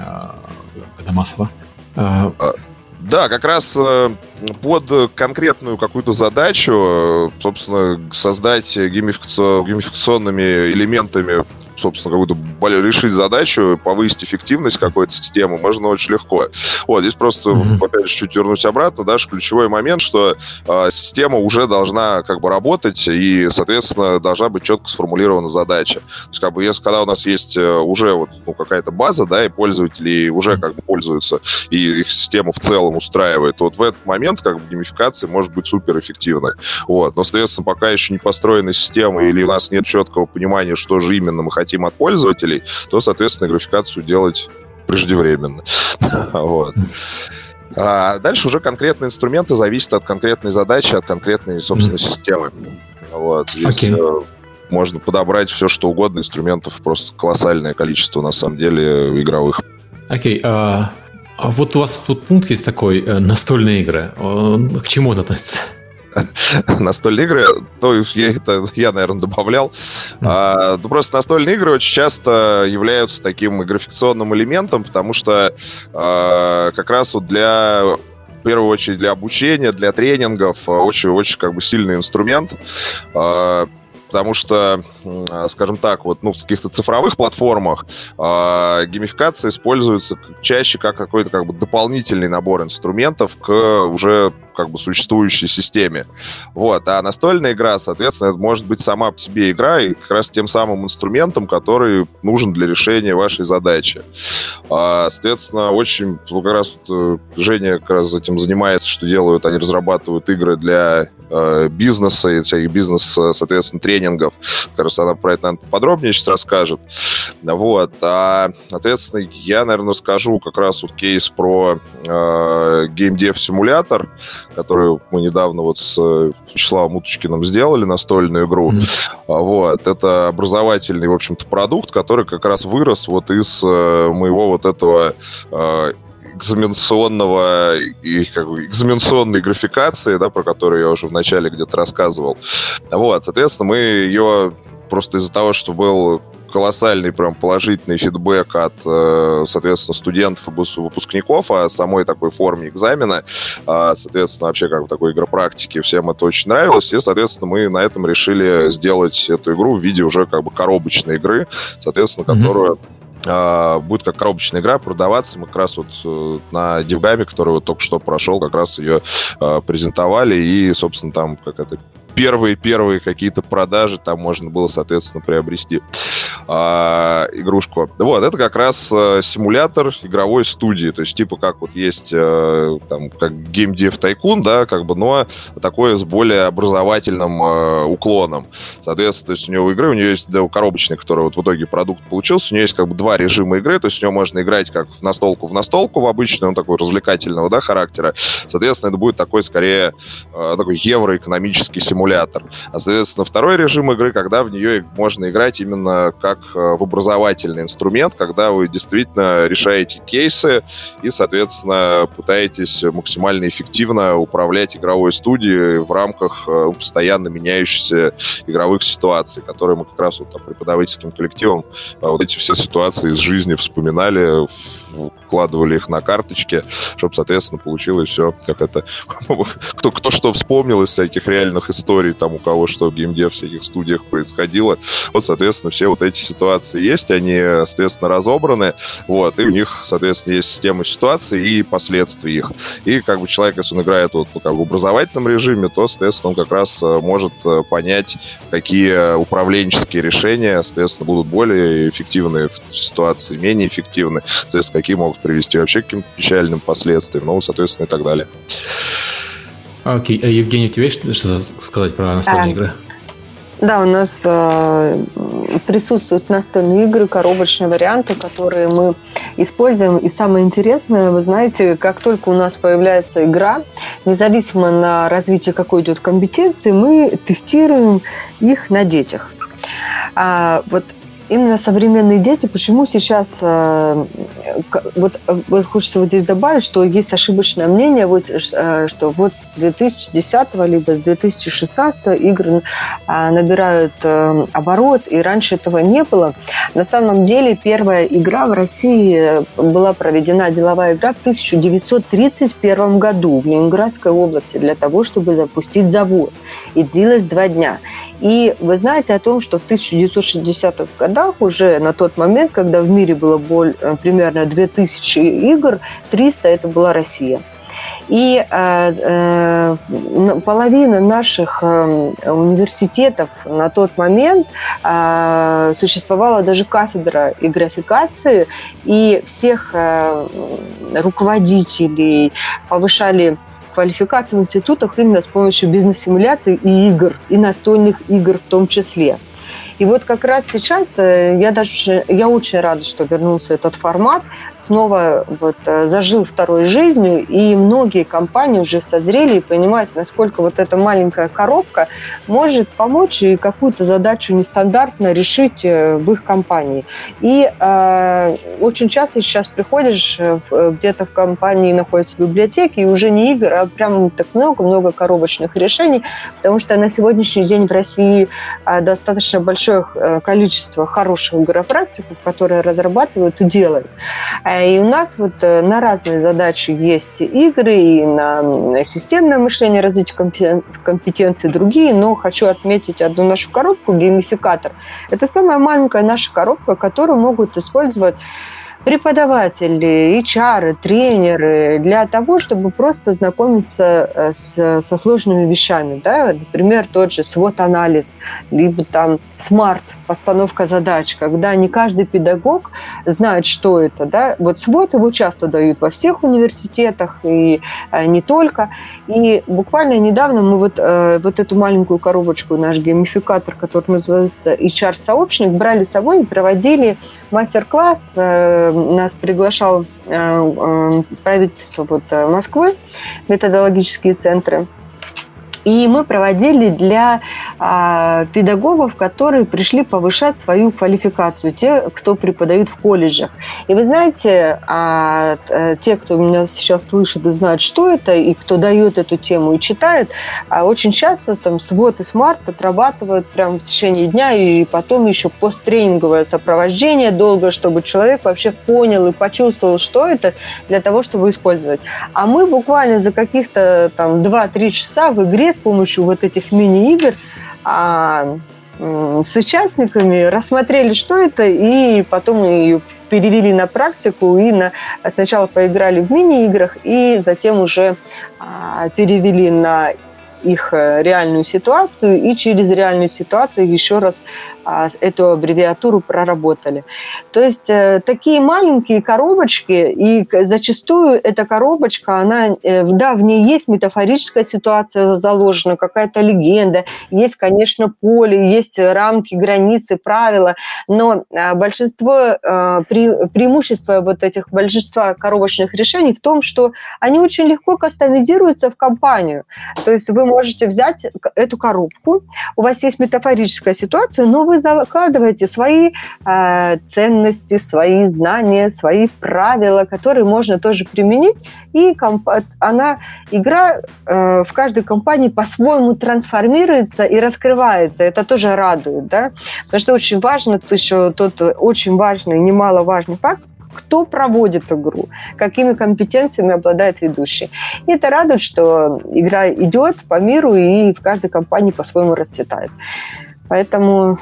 Speaker 2: когда массово.
Speaker 3: Э, да, как раз э, под конкретную какую-то задачу, собственно, создать геймификационными элементами собственно, какую-то решить задачу, повысить эффективность какой-то системы можно очень легко. Вот, здесь просто, mm-hmm. опять же, чуть вернусь обратно, да, ключевой момент, что э, система уже должна как бы работать, и, соответственно, должна быть четко сформулирована задача. То есть, как бы, если когда у нас есть э, уже вот ну, какая-то база, да, и пользователи уже как бы пользуются, и их система в целом устраивает, то вот в этот момент как бы геймификация может быть суперэффективной. Вот. Но, соответственно, пока еще не построена система или у нас нет четкого понимания, что же именно мы хотим от пользователей, то, соответственно, графикацию делать преждевременно. вот. А дальше уже конкретные инструменты зависят от конкретной задачи, от конкретной, собственно, системы. Вот. Здесь okay. Э, можно подобрать все, что угодно. Инструментов просто колоссальное количество, на самом деле, игровых.
Speaker 2: Окей. Okay, uh, а вот у вас тут пункт есть такой, э, настольные игры. К чему он относится?
Speaker 3: настольные игры, то я, это я, наверное, добавлял. А, ну, просто настольные игры очень часто являются таким графикационным элементом, потому что а, как раз вот для в первую очередь для обучения, для тренингов очень-очень как бы сильный инструмент. А, потому что, скажем так, вот, ну, в каких-то цифровых платформах э, геймификация используется чаще как какой-то как бы дополнительный набор инструментов к уже как бы существующей системе. Вот. А настольная игра, соответственно, это может быть сама по себе игра и как раз тем самым инструментом, который нужен для решения вашей задачи. А, соответственно, очень, ну, как раз э, Женя как раз этим занимается, что делают, они разрабатывают игры для э, бизнеса и всяких бизнес, соответственно, тренингов. Как раз она про это, наверное, подробнее сейчас расскажет. Вот. А, соответственно, я, наверное, скажу как раз вот кейс про э, геймдев-симулятор, которую мы недавно вот с Вячеславом Уточкиным сделали, настольную игру. Mm-hmm. Вот. Это образовательный, в общем-то, продукт, который как раз вырос вот из э, моего вот этого э, экзаменационного и как бы экзаменационной графикации, да, про которую я уже в начале где-то рассказывал. Вот, соответственно, мы ее просто из-за того, что был колоссальный прям положительный фидбэк от, э, соответственно, студентов и выпускников о самой такой форме экзамена, а, соответственно, вообще как бы такой игропрактики. Всем это очень нравилось, и, соответственно, мы на этом решили сделать эту игру в виде уже как бы коробочной игры, соответственно, которую Uh, будет как коробочная игра продаваться. Мы как раз вот uh, на Дивгаме, который вот только что прошел, как раз ее э, презентовали, и, собственно, там как это первые-первые какие-то продажи там можно было, соответственно, приобрести а, игрушку. Вот, это как раз а, симулятор игровой студии, то есть типа как вот есть а, там, как Game Dev Tycoon, да, как бы, но такое с более образовательным а, уклоном. Соответственно, то есть у него игры, у нее есть да, коробочный, который вот в итоге продукт получился, у нее есть как бы два режима игры, то есть у него можно играть как в настолку в настолку в обычную, он такой развлекательного, да, характера. Соответственно, это будет такой скорее а, такой евроэкономический симулятор симулятор. А, соответственно, второй режим игры, когда в нее можно играть именно как э, в образовательный инструмент, когда вы действительно решаете кейсы и, соответственно, пытаетесь максимально эффективно управлять игровой студией в рамках э, постоянно меняющихся игровых ситуаций, которые мы как раз вот там, преподавательским коллективом э, вот эти все ситуации из жизни вспоминали, вкладывали их на карточки, чтобы, соответственно, получилось все, как это, кто, кто что вспомнил из всяких реальных историй, там у кого что в геймдев всяких студиях происходило. Вот, соответственно, все вот эти ситуации есть, они, соответственно, разобраны, вот, и у них, соответственно, есть система ситуаций и последствий их. И как бы человек, если он играет вот как в образовательном режиме, то, соответственно, он как раз э, может э, понять, какие управленческие решения, соответственно, будут более эффективны в ситуации, менее эффективны, соответственно, какие могут привести вообще к каким-то печальным последствиям, ну, соответственно, и так далее.
Speaker 2: Окей, okay. а Евгений, у тебя есть что-то сказать про настольные а, игры?
Speaker 4: Да, у нас э, присутствуют настольные игры, коробочные варианты, которые мы используем. И самое интересное, вы знаете, как только у нас появляется игра, независимо на развитие какой идет компетенции, мы тестируем их на детях. А, вот именно современные дети, почему сейчас, э, вот, вот хочется вот здесь добавить, что есть ошибочное мнение, вот, э, что вот с 2010 либо с 2016 игры э, набирают оборот, и раньше этого не было. На самом деле первая игра в России была проведена, деловая игра в 1931 году в Ленинградской области для того, чтобы запустить завод. И длилась два дня. И вы знаете о том, что в 1960-х годах годах уже на тот момент, когда в мире было более, примерно 2000 игр, 300 это была Россия. И э, э, половина наших э, университетов на тот момент э, существовала даже кафедра и графикации, и всех э, руководителей повышали квалификацию в институтах именно с помощью бизнес-симуляций и игр, и настольных игр в том числе. И вот как раз сейчас э, я даже я очень рада, что вернулся этот формат, снова вот э, зажил второй жизнью, и многие компании уже созрели и понимают, насколько вот эта маленькая коробка может помочь и какую-то задачу нестандартно решить э, в их компании. И э, очень часто сейчас приходишь где-то в компании находятся библиотеки, и уже не игр, а прям так много-много коробочных решений, потому что на сегодняшний день в России достаточно большое э, количество хороших игропрактиков, которые разрабатывают и делают. И у нас вот э, на разные задачи есть игры, и на системное мышление, развитие компетенций другие, но хочу отметить одну нашу коробку, геймификатор. Это самая маленькая наша коробка, которую могут использовать преподаватели, HR, тренеры для того, чтобы просто знакомиться э, с, со сложными вещами. Да? Например, тот же свод-анализ, либо там SMART, постановка задач, когда не каждый педагог знает, что это. Да? Вот SWOT его часто дают во всех университетах и э, не только. И буквально недавно мы вот, э, вот эту маленькую коробочку, наш геймификатор, который называется HR-сообщник, брали с собой и проводили мастер-класс нас приглашал э, э, правительство вот э, Москвы, методологические центры. И мы проводили для а, педагогов, которые пришли повышать свою квалификацию, те, кто преподают в колледжах. И вы знаете, а, а, те, кто меня сейчас слышит и знают, что это, и кто дает эту тему и читает, а, очень часто там свод и смарт отрабатывают прямо в течение дня, и потом еще посттренинговое сопровождение долго, чтобы человек вообще понял и почувствовал, что это, для того, чтобы использовать. А мы буквально за каких-то там 2-3 часа в игре с помощью вот этих мини-игр а, с участниками рассмотрели, что это, и потом ее перевели на практику и на, сначала поиграли в мини-играх, и затем уже а, перевели на их э, реальную ситуацию и через реальную ситуацию еще раз эту аббревиатуру проработали. То есть э, такие маленькие коробочки, и зачастую эта коробочка, она, э, да, в ней есть метафорическая ситуация заложена, какая-то легенда, есть, конечно, поле, есть рамки, границы, правила, но а, большинство, а, преимущество вот этих большинства коробочных решений в том, что они очень легко кастомизируются в компанию. То есть вы можете взять эту коробку, у вас есть метафорическая ситуация, но вы закладываете свои э, ценности, свои знания, свои правила, которые можно тоже применить, и комп- она, игра э, в каждой компании по-своему трансформируется и раскрывается. Это тоже радует, да, потому что очень важно, еще тот очень важный, немаловажный факт, кто проводит игру, какими компетенциями обладает ведущий. И это радует, что игра идет по миру и в каждой компании по-своему расцветает. Поэтому э,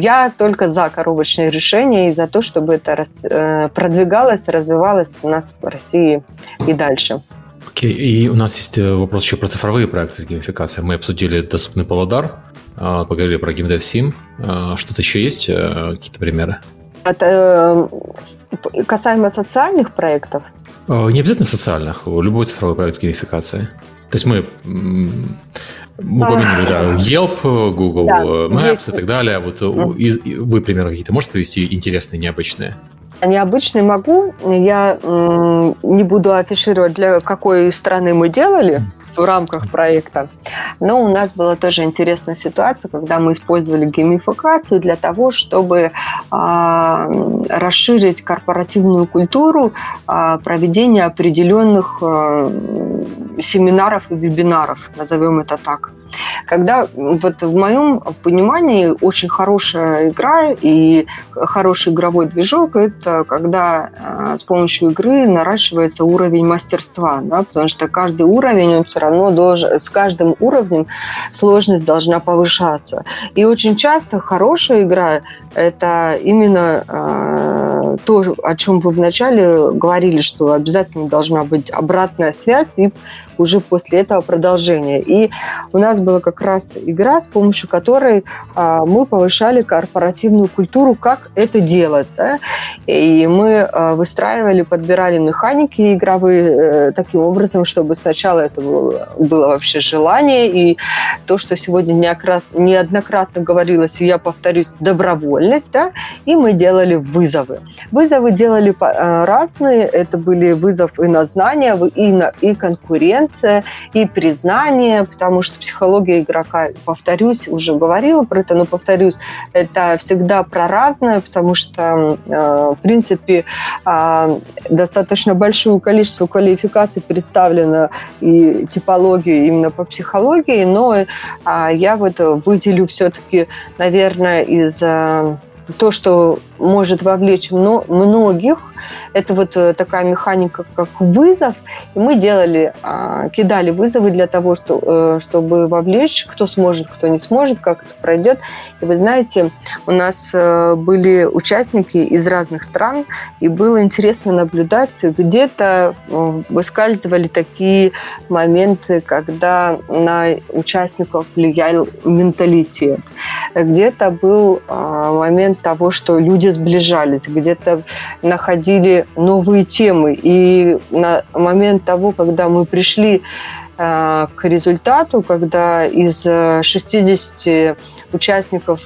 Speaker 4: я только за коробочные решения и за то, чтобы это э, продвигалось, развивалось у нас в России и дальше.
Speaker 2: Окей, okay. и у нас есть э, вопрос еще про цифровые проекты с геймификацией. Мы обсудили доступный Павлодар, поговорили про GameDev Sim. Что-то еще есть? Какие-то примеры?
Speaker 4: Это касаемо социальных проектов?
Speaker 2: Не обязательно социальных, любой цифровой проект с геймификацией. То есть мы мы упомянули, да, Yelp, Google да, Maps есть. и так далее. Вот mm. из, вы примеры какие-то можете привести интересные, необычные?
Speaker 4: Необычные могу. Я не буду афишировать, для какой страны мы делали в рамках проекта. Но у нас была тоже интересная ситуация, когда мы использовали геймификацию для того, чтобы э, расширить корпоративную культуру э, проведения определенных э, семинаров и вебинаров, назовем это так. Когда вот в моем понимании очень хорошая игра и хороший игровой движок – это когда с помощью игры наращивается уровень мастерства, да, потому что каждый уровень, он все равно должен, с каждым уровнем сложность должна повышаться. И очень часто хорошая игра – это именно э, то, о чем вы вначале говорили, что обязательно должна быть обратная связь и уже после этого продолжение. И у нас была как раз игра, с помощью которой а, мы повышали корпоративную культуру, как это делать. Да? И мы а, выстраивали, подбирали механики игровые э, таким образом, чтобы сначала это было, было вообще желание, и то, что сегодня неоднократно говорилось, и я повторюсь, добровольность, да? и мы делали вызовы. Вызовы делали а, разные, это были вызов и на знания, и, на, и конкуренция и признание, потому что психология игрока, повторюсь, уже говорила про это, но повторюсь, это всегда про разное, потому что, э, в принципе, а, достаточно большое количество квалификаций представлено и типологии именно по психологии, но а, я вот выделю все-таки, наверное, из э, то, что может вовлечь многих, это вот э, такая механика, как вызов. И мы делали, а, кидали вызовы для того, э, чтобы вовлечь, кто сможет, кто не сможет, как это пройдет. И вы знаете, у нас э, были участники из разных стран, и было интересно наблюдать, где-то выскальзывали такие моменты, когда на участников влиял менталитет. Где-то был а, момент того, что люди сближались, где-то находили новые темы. И на момент того, когда мы пришли э, к результату, когда из 60 э, участников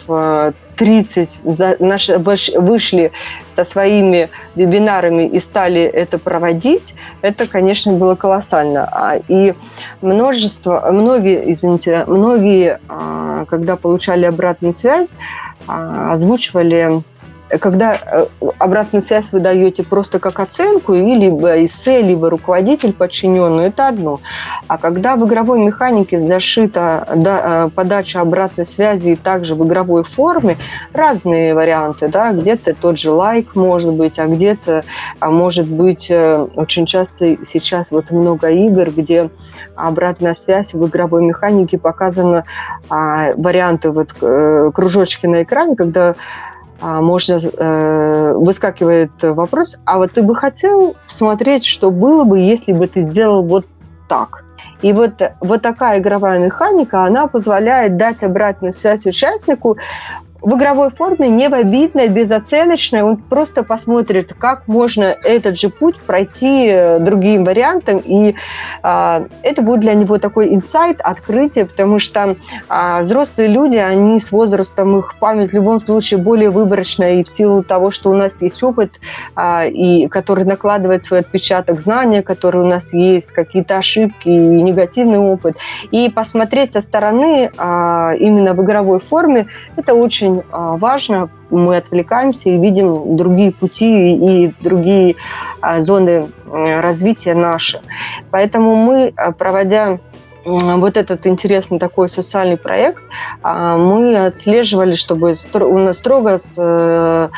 Speaker 4: 30 э, наши вышли со своими вебинарами и стали это проводить, это, конечно, было колоссально. А, и множество, многие, извините, многие, когда получали обратную связь, озвучивали когда э, обратную связь вы даете просто как оценку, и либо эссе, либо руководитель подчиненный, это одно. А когда в игровой механике зашита э, подача обратной связи и также в игровой форме, разные варианты, да, где-то тот же лайк может быть, а где-то а может быть э, очень часто сейчас вот много игр, где обратная связь в игровой механике показана а, варианты вот кружочки на экране, когда можно э, выскакивает вопрос, а вот ты бы хотел смотреть, что было бы, если бы ты сделал вот так. И вот, вот такая игровая механика, она позволяет дать обратную связь участнику в игровой форме, не в обидной, безоценочной. Он просто посмотрит, как можно этот же путь пройти э, другим вариантом. И а, это будет для него такой инсайт, открытие, потому что а, взрослые люди, они с возрастом, их память в любом случае более выборочная. И в силу того, что у нас есть опыт, а, и который накладывает свой отпечаток знания, которые у нас есть, какие-то ошибки и негативный опыт. И посмотреть со стороны а, именно в игровой форме, это очень очень а, важно. Мы отвлекаемся и видим другие пути и другие а, зоны развития наши. Поэтому мы, а, проводя вот этот интересный такой социальный проект, а, мы отслеживали, чтобы у нас строго э,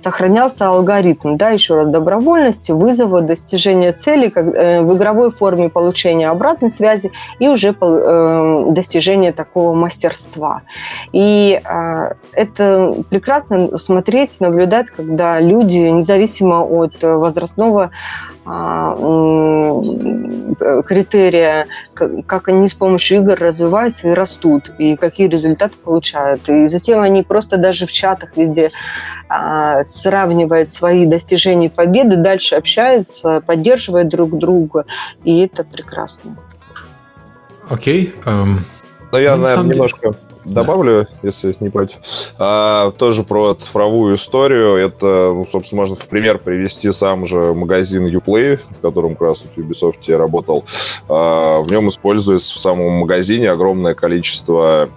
Speaker 4: сохранялся алгоритм, да, еще раз, добровольности, вызова, достижения цели э, в игровой форме получения обратной связи и уже э, достижения такого мастерства. И а, это прекрасно смотреть, наблюдать, когда люди, независимо от возрастного критерия, как они с помощью игр развиваются и растут, и какие результаты получают. И затем они просто даже в чатах везде а, сравнивают свои достижения и победы, дальше общаются, поддерживают друг друга, и это прекрасно.
Speaker 2: Окей. Okay. Um,
Speaker 3: ну, я, наверное, немножко... Деле добавлю, да. если не против. А, тоже про цифровую историю. Это, ну, собственно, можно в пример привести сам же магазин Uplay, с которым как раз в Ubisoft я работал. А, в нем используется в самом магазине огромное количество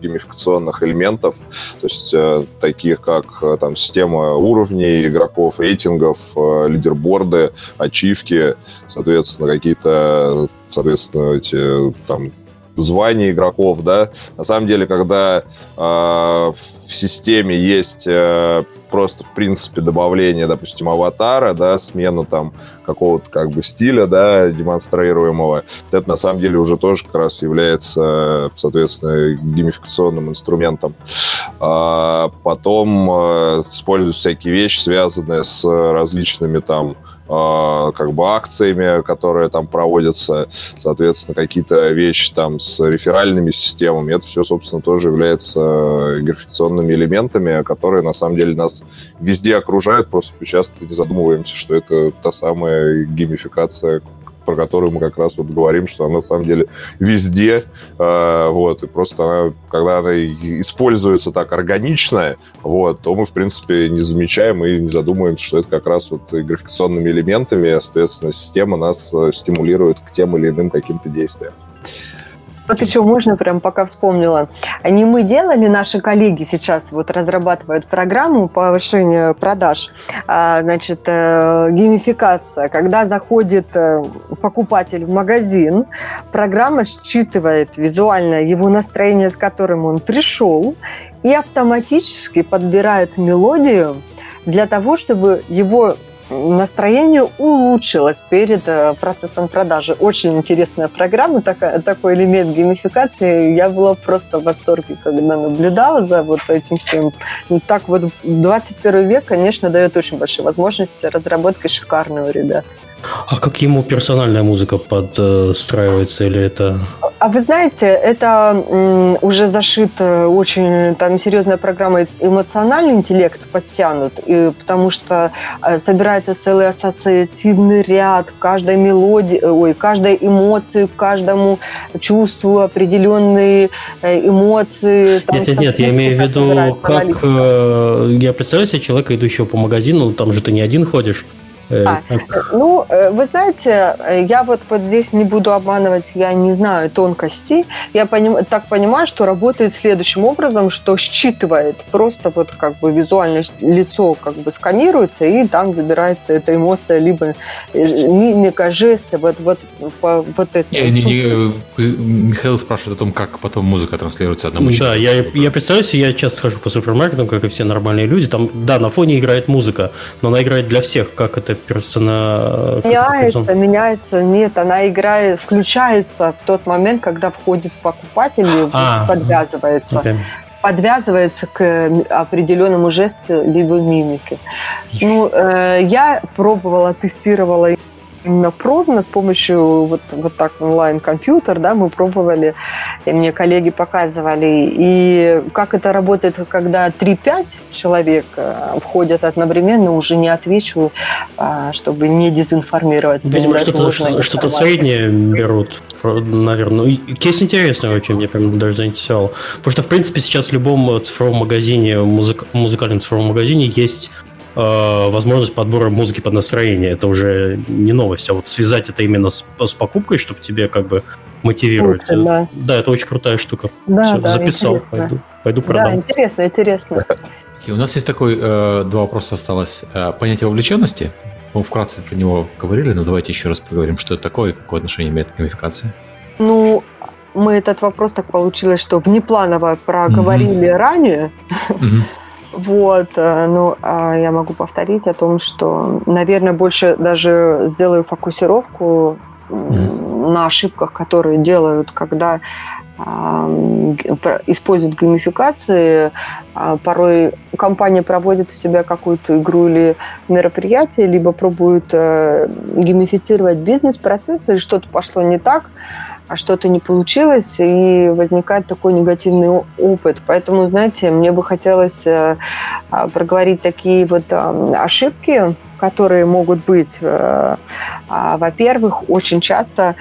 Speaker 3: геймификационных элементов, то есть э, таких как э, там система уровней игроков, рейтингов, э, лидерборды, ачивки, соответственно, какие-то, соответственно, эти там звания игроков, да. На самом деле, когда э, в системе есть э, просто, в принципе, добавление, допустим, аватара, да, смена там какого-то как бы стиля, да, демонстрируемого, это на самом деле уже тоже как раз является, соответственно, геймификационным инструментом. А потом э, используют всякие вещи, связанные с различными там как бы акциями, которые там проводятся, соответственно, какие-то вещи там с реферальными системами. Это все, собственно, тоже является графикационными элементами, которые на самом деле нас везде окружают, просто часто не задумываемся, что это та самая геймификация, про которую мы как раз вот говорим, что она на самом деле везде, э, вот, и просто она, когда она используется так органично, вот, то мы, в принципе, не замечаем и не задумываемся, что это как раз вот и графикационными элементами, соответственно, система нас э, стимулирует к тем или иным каким-то действиям.
Speaker 4: Вот еще можно прям пока вспомнила. Они мы делали, наши коллеги сейчас вот разрабатывают программу повышения продаж. А, значит, э, геймификация. Когда заходит э, покупатель в магазин, программа считывает визуально его настроение, с которым он пришел, и автоматически подбирает мелодию для того, чтобы его настроение улучшилось перед э, процессом продажи. Очень интересная программа, такая, такой элемент геймификации. Я была просто в восторге, когда наблюдала за вот этим всем. Ну, так вот 21 век, конечно, дает очень большие возможности разработки шикарного, ребят.
Speaker 1: А как ему персональная музыка подстраивается или это...
Speaker 4: А вы знаете, это уже зашит очень там серьезная программа эмоциональный интеллект подтянут, и, потому что э, собирается целый ассоциативный ряд каждой мелодии, ой, каждой эмоции, каждому чувству определенные э, эмоции.
Speaker 1: Там, нет, нет, нет, я имею в виду, как э, я представляю себе человека, идущего по магазину, там же ты не один ходишь,
Speaker 4: Э, а, ну, э, вы знаете, я вот, вот здесь не буду обманывать, я не знаю тонкостей. Я поним, так понимаю, что работает следующим образом, что считывает просто вот как бы визуальное лицо как бы сканируется, и там забирается эта эмоция, либо э, мимика, жесты, вот, вот, по, вот это.
Speaker 2: Не, не, не, Михаил спрашивает о том, как потом музыка транслируется одному
Speaker 1: Да, я, я представляю себе, я часто хожу по супермаркетам, как и все нормальные люди, там, да, на фоне играет музыка, но она играет для всех, как это персона...
Speaker 4: Меняется, персон... меняется. Нет, она играет, включается в тот момент, когда входит покупатель и а, подвязывается. Okay подвязывается к определенному жесту либо мимике. Ну, э, я пробовала, тестировала пробно с помощью вот, вот так онлайн-компьютер, да, мы пробовали, и мне коллеги показывали, и как это работает, когда 3-5 человек э, входят одновременно, уже не отвечу, а, чтобы не дезинформировать.
Speaker 1: Видимо, что-то, что-то среднее берут, наверное. Ну, кейс интересный очень, мне прям даже заинтересовал. Потому что, в принципе, сейчас в любом цифровом магазине, музык, музыкальном цифровом магазине есть возможность подбора музыки под настроение. Это уже не новость, а вот связать это именно с, с покупкой, чтобы тебе как бы мотивировать. Слушай, да. да, это очень крутая штука. Да, Все, да, записал, интересно. пойду, пойду продам.
Speaker 4: Да, интересно, интересно.
Speaker 2: Okay, у нас есть такой, э, два вопроса осталось. Э, понятие вовлеченности. Мы вкратце про него говорили, но давайте еще раз поговорим, что это такое и какое отношение имеет к геймификации.
Speaker 4: Ну, мы этот вопрос так получилось, что внепланово проговорили mm-hmm. ранее. Mm-hmm. Вот, э, ну, а я могу повторить о том, что, наверное, больше даже сделаю фокусировку mm. на ошибках, которые делают, когда используют геймификации. А, порой компания проводит у себя какую-то игру или мероприятие, либо пробует э, геймифицировать бизнес-процессы, и что-то пошло не так, а что-то не получилось, и возникает такой негативный опыт. Поэтому, знаете, мне бы хотелось э, а, проговорить такие вот ошибки, которые могут быть. Э, а, во-первых, очень часто,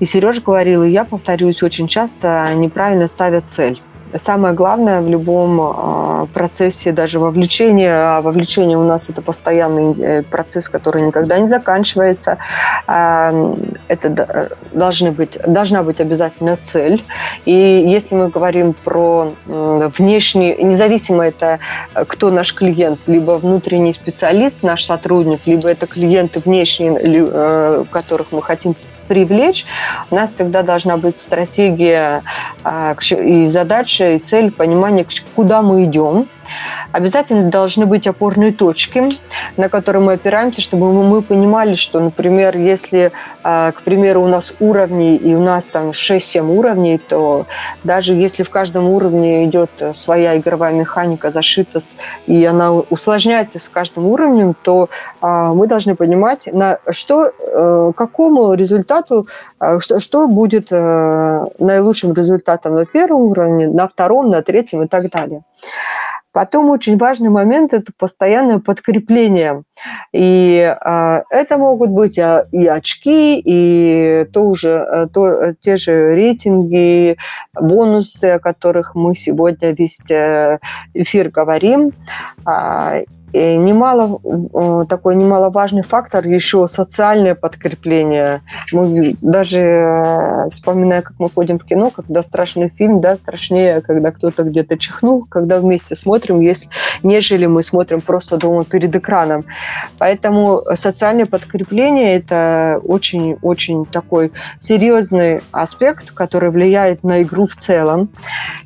Speaker 4: и Сережа говорил, и я повторюсь, очень часто неправильно ставят цель самое главное в любом а, процессе, даже вовлечения, а вовлечение у нас это постоянный э, процесс, который никогда не заканчивается. А, это должны быть, должна быть обязательно цель. И если мы говорим про внешний, независимо это э, кто наш клиент, либо внутренний специалист, наш сотрудник, либо это клиенты внешние, э, которых мы хотим привлечь, у нас всегда должна быть стратегия а, и задача, и цель, понимание, куда мы идем. Обязательно должны быть опорные точки, на которые мы опираемся, чтобы мы понимали, что, например, если, а, к примеру, у нас уровни, и у нас там 6-7 уровней, то даже если в каждом уровне идет своя игровая механика зашита, и она усложняется с каждым уровнем, то а, мы должны понимать, на что, э, какому результату, а, что, что будет э, наилучшим результатом на первом уровне, на втором, на третьем и так далее. Потом очень важный момент – это постоянное подкрепление. И э, это могут быть а, и очки, и тоже, э, то, те же рейтинги, бонусы, о которых мы сегодня весь э, эфир говорим. Немало, э, такой немаловажный фактор еще социальное подкрепление. Мы даже э, вспоминая, как мы ходим в кино, когда страшный фильм, да, страшнее, когда кто-то где-то чихнул, когда вместе смотрим, если, нежели мы смотрим просто дома перед экраном. Поэтому социальное подкрепление – это очень-очень такой серьезный аспект, который влияет на игру в целом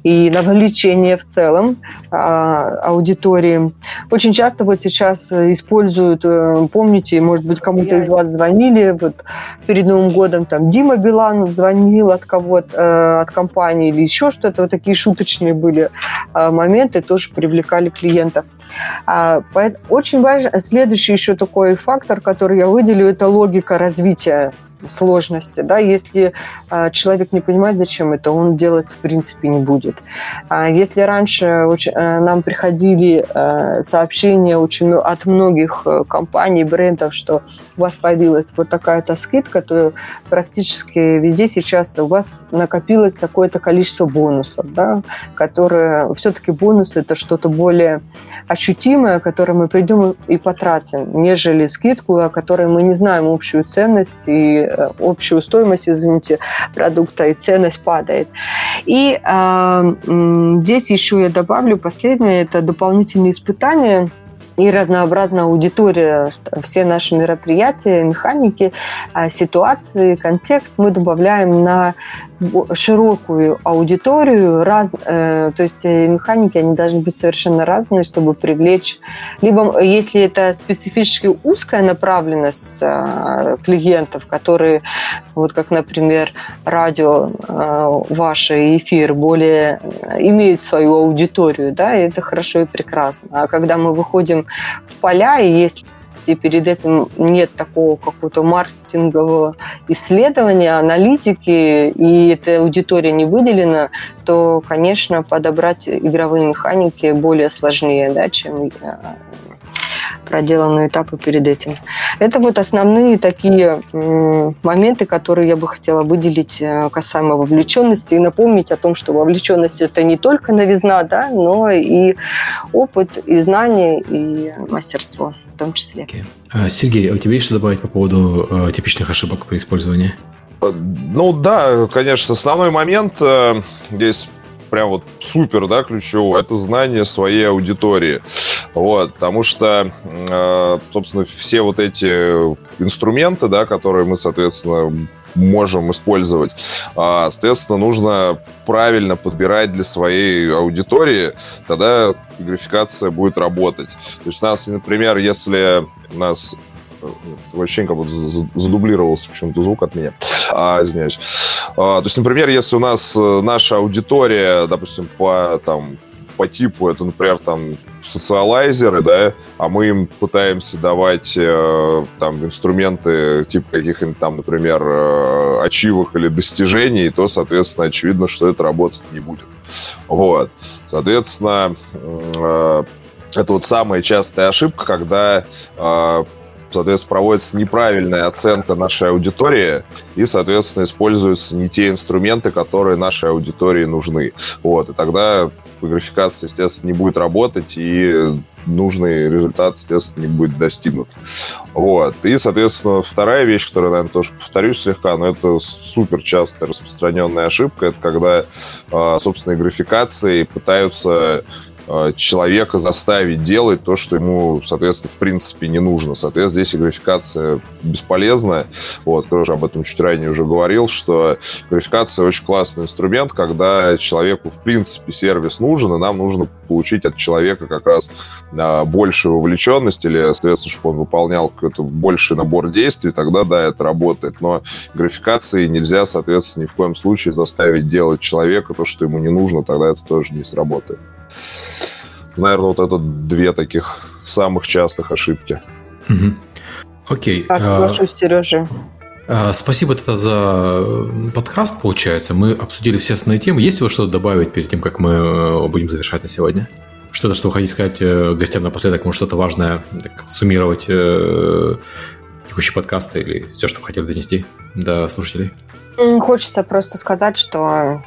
Speaker 4: и на вовлечение в целом а, аудитории. Очень часто часто вот сейчас э, используют, э, помните, может быть, кому-то из вас звонили вот перед Новым годом, там, Дима Билан звонил от кого-то, э, от компании или еще что-то, вот такие шуточные были моменты, тоже привлекали клиентов. А, очень важно, следующий еще такой фактор, который я выделю, это логика развития сложности. Да? Если э, человек не понимает, зачем это, он делать в принципе не будет. А если раньше э, нам приходили э, сообщения очень, от многих э, компаний, брендов, что у вас появилась вот такая-то скидка, то практически везде сейчас у вас накопилось такое-то количество бонусов, да? которые все-таки бонусы это что-то более ощутимое, которое мы придем и потратим, нежели скидку, о которой мы не знаем общую ценность и Э, общую стоимость, извините, продукта, и ценность падает. И э, здесь еще я добавлю последнее, это дополнительные испытания – и разнообразная аудитория, все наши мероприятия, механики, а, ситуации, контекст мы добавляем на широкую аудиторию, раз, э, то есть э, механики, они должны быть совершенно разные, чтобы привлечь, либо если это специфически узкая направленность э, клиентов, которые, вот как, например, радио, э, ваши эфир более имеют свою аудиторию, да, и это хорошо и прекрасно. А когда мы выходим в поля, и если перед этим нет такого какого-то маркетингового исследования, аналитики, и эта аудитория не выделена, то, конечно, подобрать игровые механики более сложнее, да, чем э, проделанные этапы перед этим. Это вот основные такие моменты, которые я бы хотела выделить э, касаемо вовлеченности и напомнить о том, что вовлеченность это не только новизна, да, но и опыт, и знания, и мастерство в том числе. Okay.
Speaker 2: А, Сергей, а у тебя есть что добавить по поводу э, типичных ошибок при использовании?
Speaker 3: Ну да, конечно, основной момент э, здесь прям вот супер, да, ключевое, это знание своей аудитории. Вот, потому что, э, собственно, все вот эти инструменты, да, которые мы, соответственно, можем использовать. А, соответственно, нужно правильно подбирать для своей аудитории, тогда графикация будет работать. То есть у нас, например, если у нас ощущение, как будто задублировался почему-то звук от меня. А, извиняюсь. А, то есть, например, если у нас э, наша аудитория, допустим, по там по типу это, например, там социалайзеры, да, а мы им пытаемся давать э, там инструменты типа каких-нибудь там, например, э, ачивок или достижений, то, соответственно, очевидно, что это работать не будет. Вот. Соответственно, э, это вот самая частая ошибка, когда э, соответственно, проводится неправильная оценка нашей аудитории, и, соответственно, используются не те инструменты, которые нашей аудитории нужны. Вот, и тогда графикация, естественно, не будет работать, и нужный результат, естественно, не будет достигнут. Вот. И, соответственно, вторая вещь, которую, наверное, тоже повторюсь слегка, но это супер частая распространенная ошибка, это когда, а, собственно, графикации пытаются человека заставить делать то, что ему, соответственно, в принципе не нужно. Соответственно, здесь и графикация бесполезная. Вот, тоже об этом чуть ранее уже говорил, что графикация очень классный инструмент, когда человеку, в принципе, сервис нужен, и нам нужно получить от человека как раз а, большую вовлеченность или, соответственно, чтобы он выполнял какой-то больший набор действий, тогда, да, это работает. Но графикации нельзя, соответственно, ни в коем случае заставить делать человека то, что ему не нужно, тогда это тоже не сработает. Наверное, вот это две таких самых частых ошибки.
Speaker 2: Окей.
Speaker 4: Так, прошу, Сережа.
Speaker 2: Спасибо это за подкаст, получается. Мы обсудили все основные темы. Есть ли что-то добавить перед тем, как мы э, будем завершать на сегодня? Что-то, что вы хотите сказать э, гостям напоследок, может, что-то важное, так, суммировать э, текущий подкаст или все, что вы хотели донести до слушателей?
Speaker 4: Хочется просто сказать, что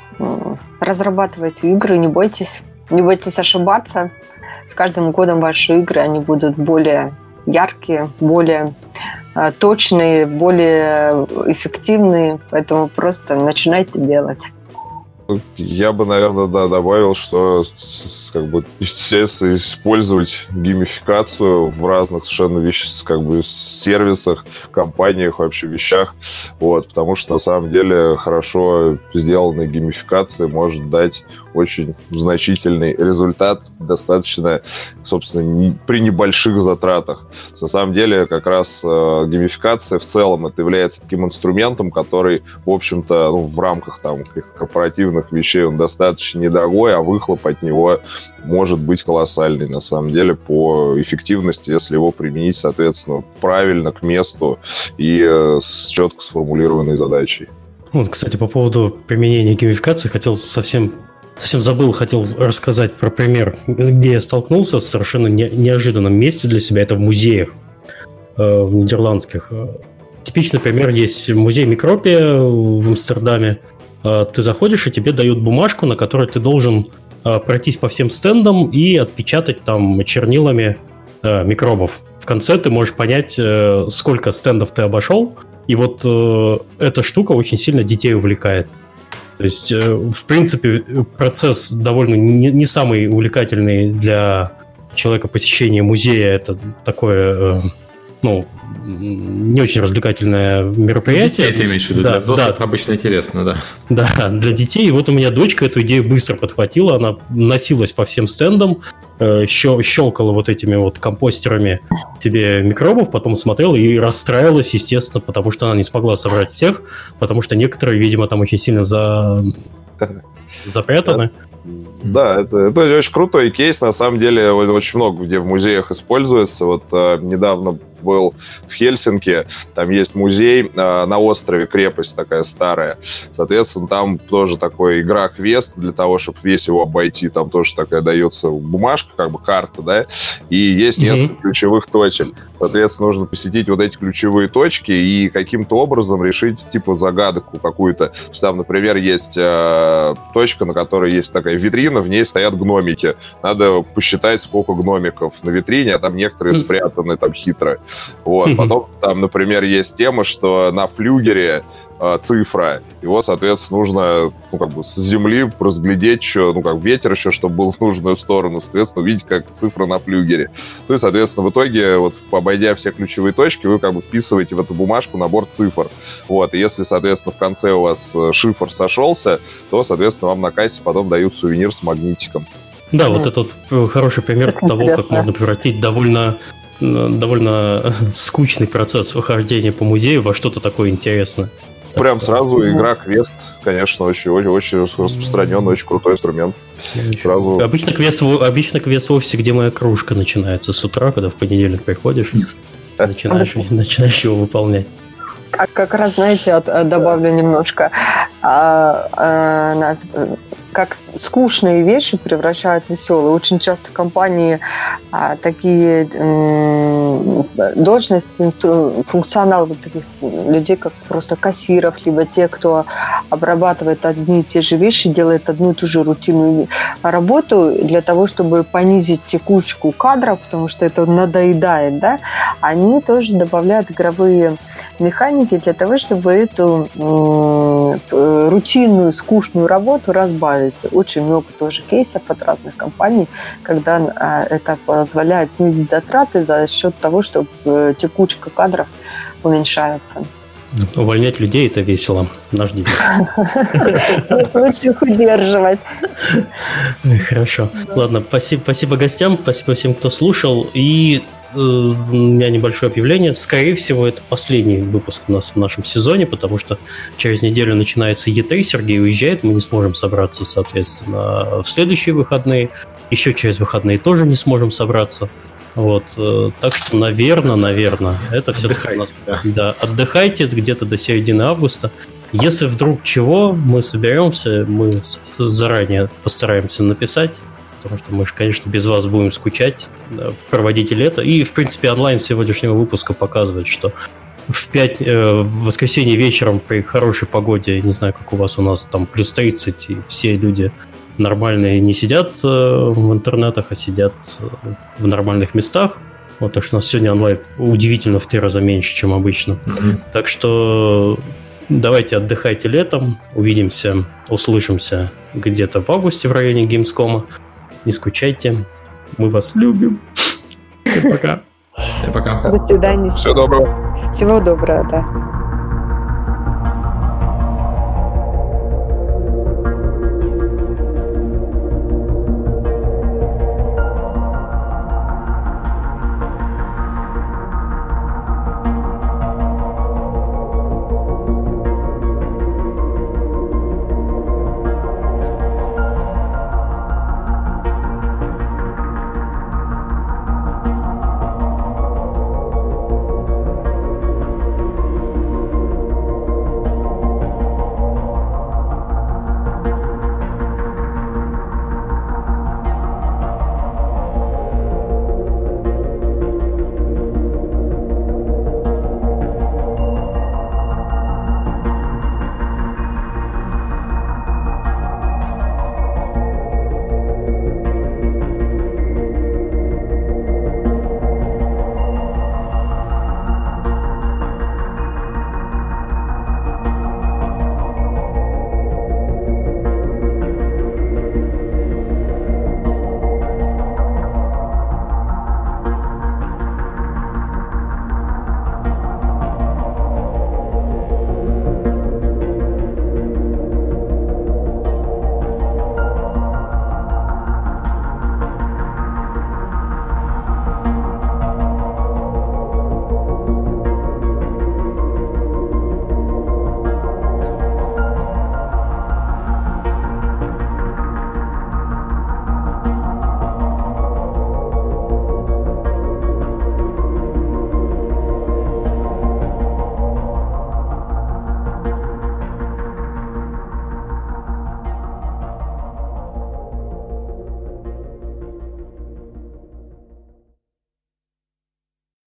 Speaker 4: разрабатывайте игры, не бойтесь, не бойтесь ошибаться. С каждым годом ваши игры, они будут более яркие, более э, точные, более эффективные, поэтому просто начинайте делать.
Speaker 3: Я бы, наверное, да, добавил, что как бы, естественно, использовать геймификацию в разных совершенно вещах, как бы, сервисах, компаниях, вообще вещах, вот, потому что, на самом деле, хорошо сделанная геймификация может дать очень значительный результат, достаточно, собственно, не, при небольших затратах. На самом деле, как раз э, геймификация в целом это является таким инструментом, который, в общем-то, ну, в рамках там корпоративных вещей он достаточно недорогой, а выхлоп от него может быть колоссальный, на самом деле, по эффективности, если его применить, соответственно, правильно, к месту и э, с четко сформулированной задачей.
Speaker 1: Вот, кстати, по поводу применения геймификации хотел совсем совсем забыл, хотел рассказать про пример, где я столкнулся с совершенно не, неожиданном месте для себя. Это в музеях э, в нидерландских. Типичный пример есть музей Микропия в Амстердаме. Э, ты заходишь, и тебе дают бумажку, на которой ты должен э, пройтись по всем стендам и отпечатать там чернилами э, микробов. В конце ты можешь понять, э, сколько стендов ты обошел, и вот э, эта штука очень сильно детей увлекает. То есть, э, в принципе, процесс довольно не, самый увлекательный для человека посещения музея. Это такое, э, ну, не очень развлекательное мероприятие.
Speaker 2: Для детей ты имеешь в виду? Да, для взрослых да. обычно интересно, да.
Speaker 1: Да, для детей. И вот у меня дочка эту идею быстро подхватила. Она носилась по всем стендам, Э, щелкала вот этими вот компостерами тебе микробов, потом смотрела и расстраивалась, естественно, потому что она не смогла собрать всех, потому что некоторые, видимо, там очень сильно за... запрятаны.
Speaker 3: Да, это, это очень крутой кейс. На самом деле, очень много где в музеях используется. Вот э, недавно был в Хельсинки, там есть музей э, на острове, крепость такая старая. Соответственно, там тоже такой игра-квест для того, чтобы весь его обойти. Там тоже такая дается бумажка, как бы карта, да, и есть mm-hmm. несколько ключевых точек. Соответственно, нужно посетить вот эти ключевые точки и каким-то образом решить, типа, загадку какую-то. Там, например, есть э, точка, на которой есть такая витрина, в ней стоят гномики. Надо посчитать, сколько гномиков на витрине, а там некоторые спрятаны там хитро. Вот. Потом там, например, есть тема, что на флюгере э, цифра. Его, соответственно, нужно ну, как бы с земли разглядеть еще, ну, как ветер еще, чтобы был в нужную сторону, соответственно, увидеть, как цифра на флюгере. Ну и, соответственно, в итоге, вот, обойдя все ключевые точки, вы как бы вписываете в эту бумажку набор цифр. Вот, и если, соответственно, в конце у вас э, шифр сошелся, то, соответственно, вам на кассе потом дают сувенир с магнитиком.
Speaker 1: Да, вот это вот э, хороший пример того, как можно превратить довольно довольно скучный процесс выхождения по музею во что-то такое интересное.
Speaker 3: Так Прям что... сразу игра квест, конечно, очень, очень, очень распространенный, очень крутой инструмент.
Speaker 1: Сразу... Обычно квест, обычно квест в офисе, где моя кружка начинается с утра, когда в понедельник приходишь, начинаешь, начинаешь его выполнять.
Speaker 4: Как, как раз, знаете, от, добавлю немножко. А, а, нас как скучные вещи превращают в веселые. Очень часто компании а, такие м, должности, инстру, функционал вот таких людей, как просто кассиров, либо те, кто обрабатывает одни и те же вещи, делает одну и ту же рутинную работу для того, чтобы понизить текучку кадров, потому что это надоедает, да, они тоже добавляют игровые механики для того, чтобы эту м, рутинную, скучную работу разбавить. Очень много тоже кейсов от разных компаний, когда а, это позволяет снизить затраты за счет того, что текучка кадров уменьшается.
Speaker 1: Увольнять людей это весело. Девиз.
Speaker 4: Лучше их удерживать.
Speaker 1: Хорошо. Ладно, спасибо, спасибо гостям, спасибо всем, кто слушал. И э, у меня небольшое объявление. Скорее всего, это последний выпуск у нас в нашем сезоне, потому что через неделю начинается Е3, Сергей уезжает, мы не сможем собраться, соответственно, в следующие выходные. Еще через выходные тоже не сможем собраться. Вот, э, так что, наверное, наверное, это все-таки у нас... Да. да, отдыхайте где-то до середины августа. Если вдруг чего, мы соберемся, мы заранее постараемся написать, потому что мы же, конечно, без вас будем скучать, проводить лето. И, в принципе, онлайн сегодняшнего выпуска показывает, что в, 5, э, в воскресенье вечером при хорошей погоде, не знаю, как у вас, у нас там плюс 30, и все люди нормальные не сидят э, в интернетах, а сидят э, в нормальных местах. Вот, так что у нас сегодня онлайн удивительно в три раза меньше, чем обычно. Mm-hmm. Так что давайте отдыхайте летом, увидимся, услышимся где-то в августе в районе Gamescom. Не скучайте, мы вас любим. Всем пока.
Speaker 2: Всем пока.
Speaker 4: До свидания.
Speaker 3: Всего доброго.
Speaker 4: Всего доброго, да.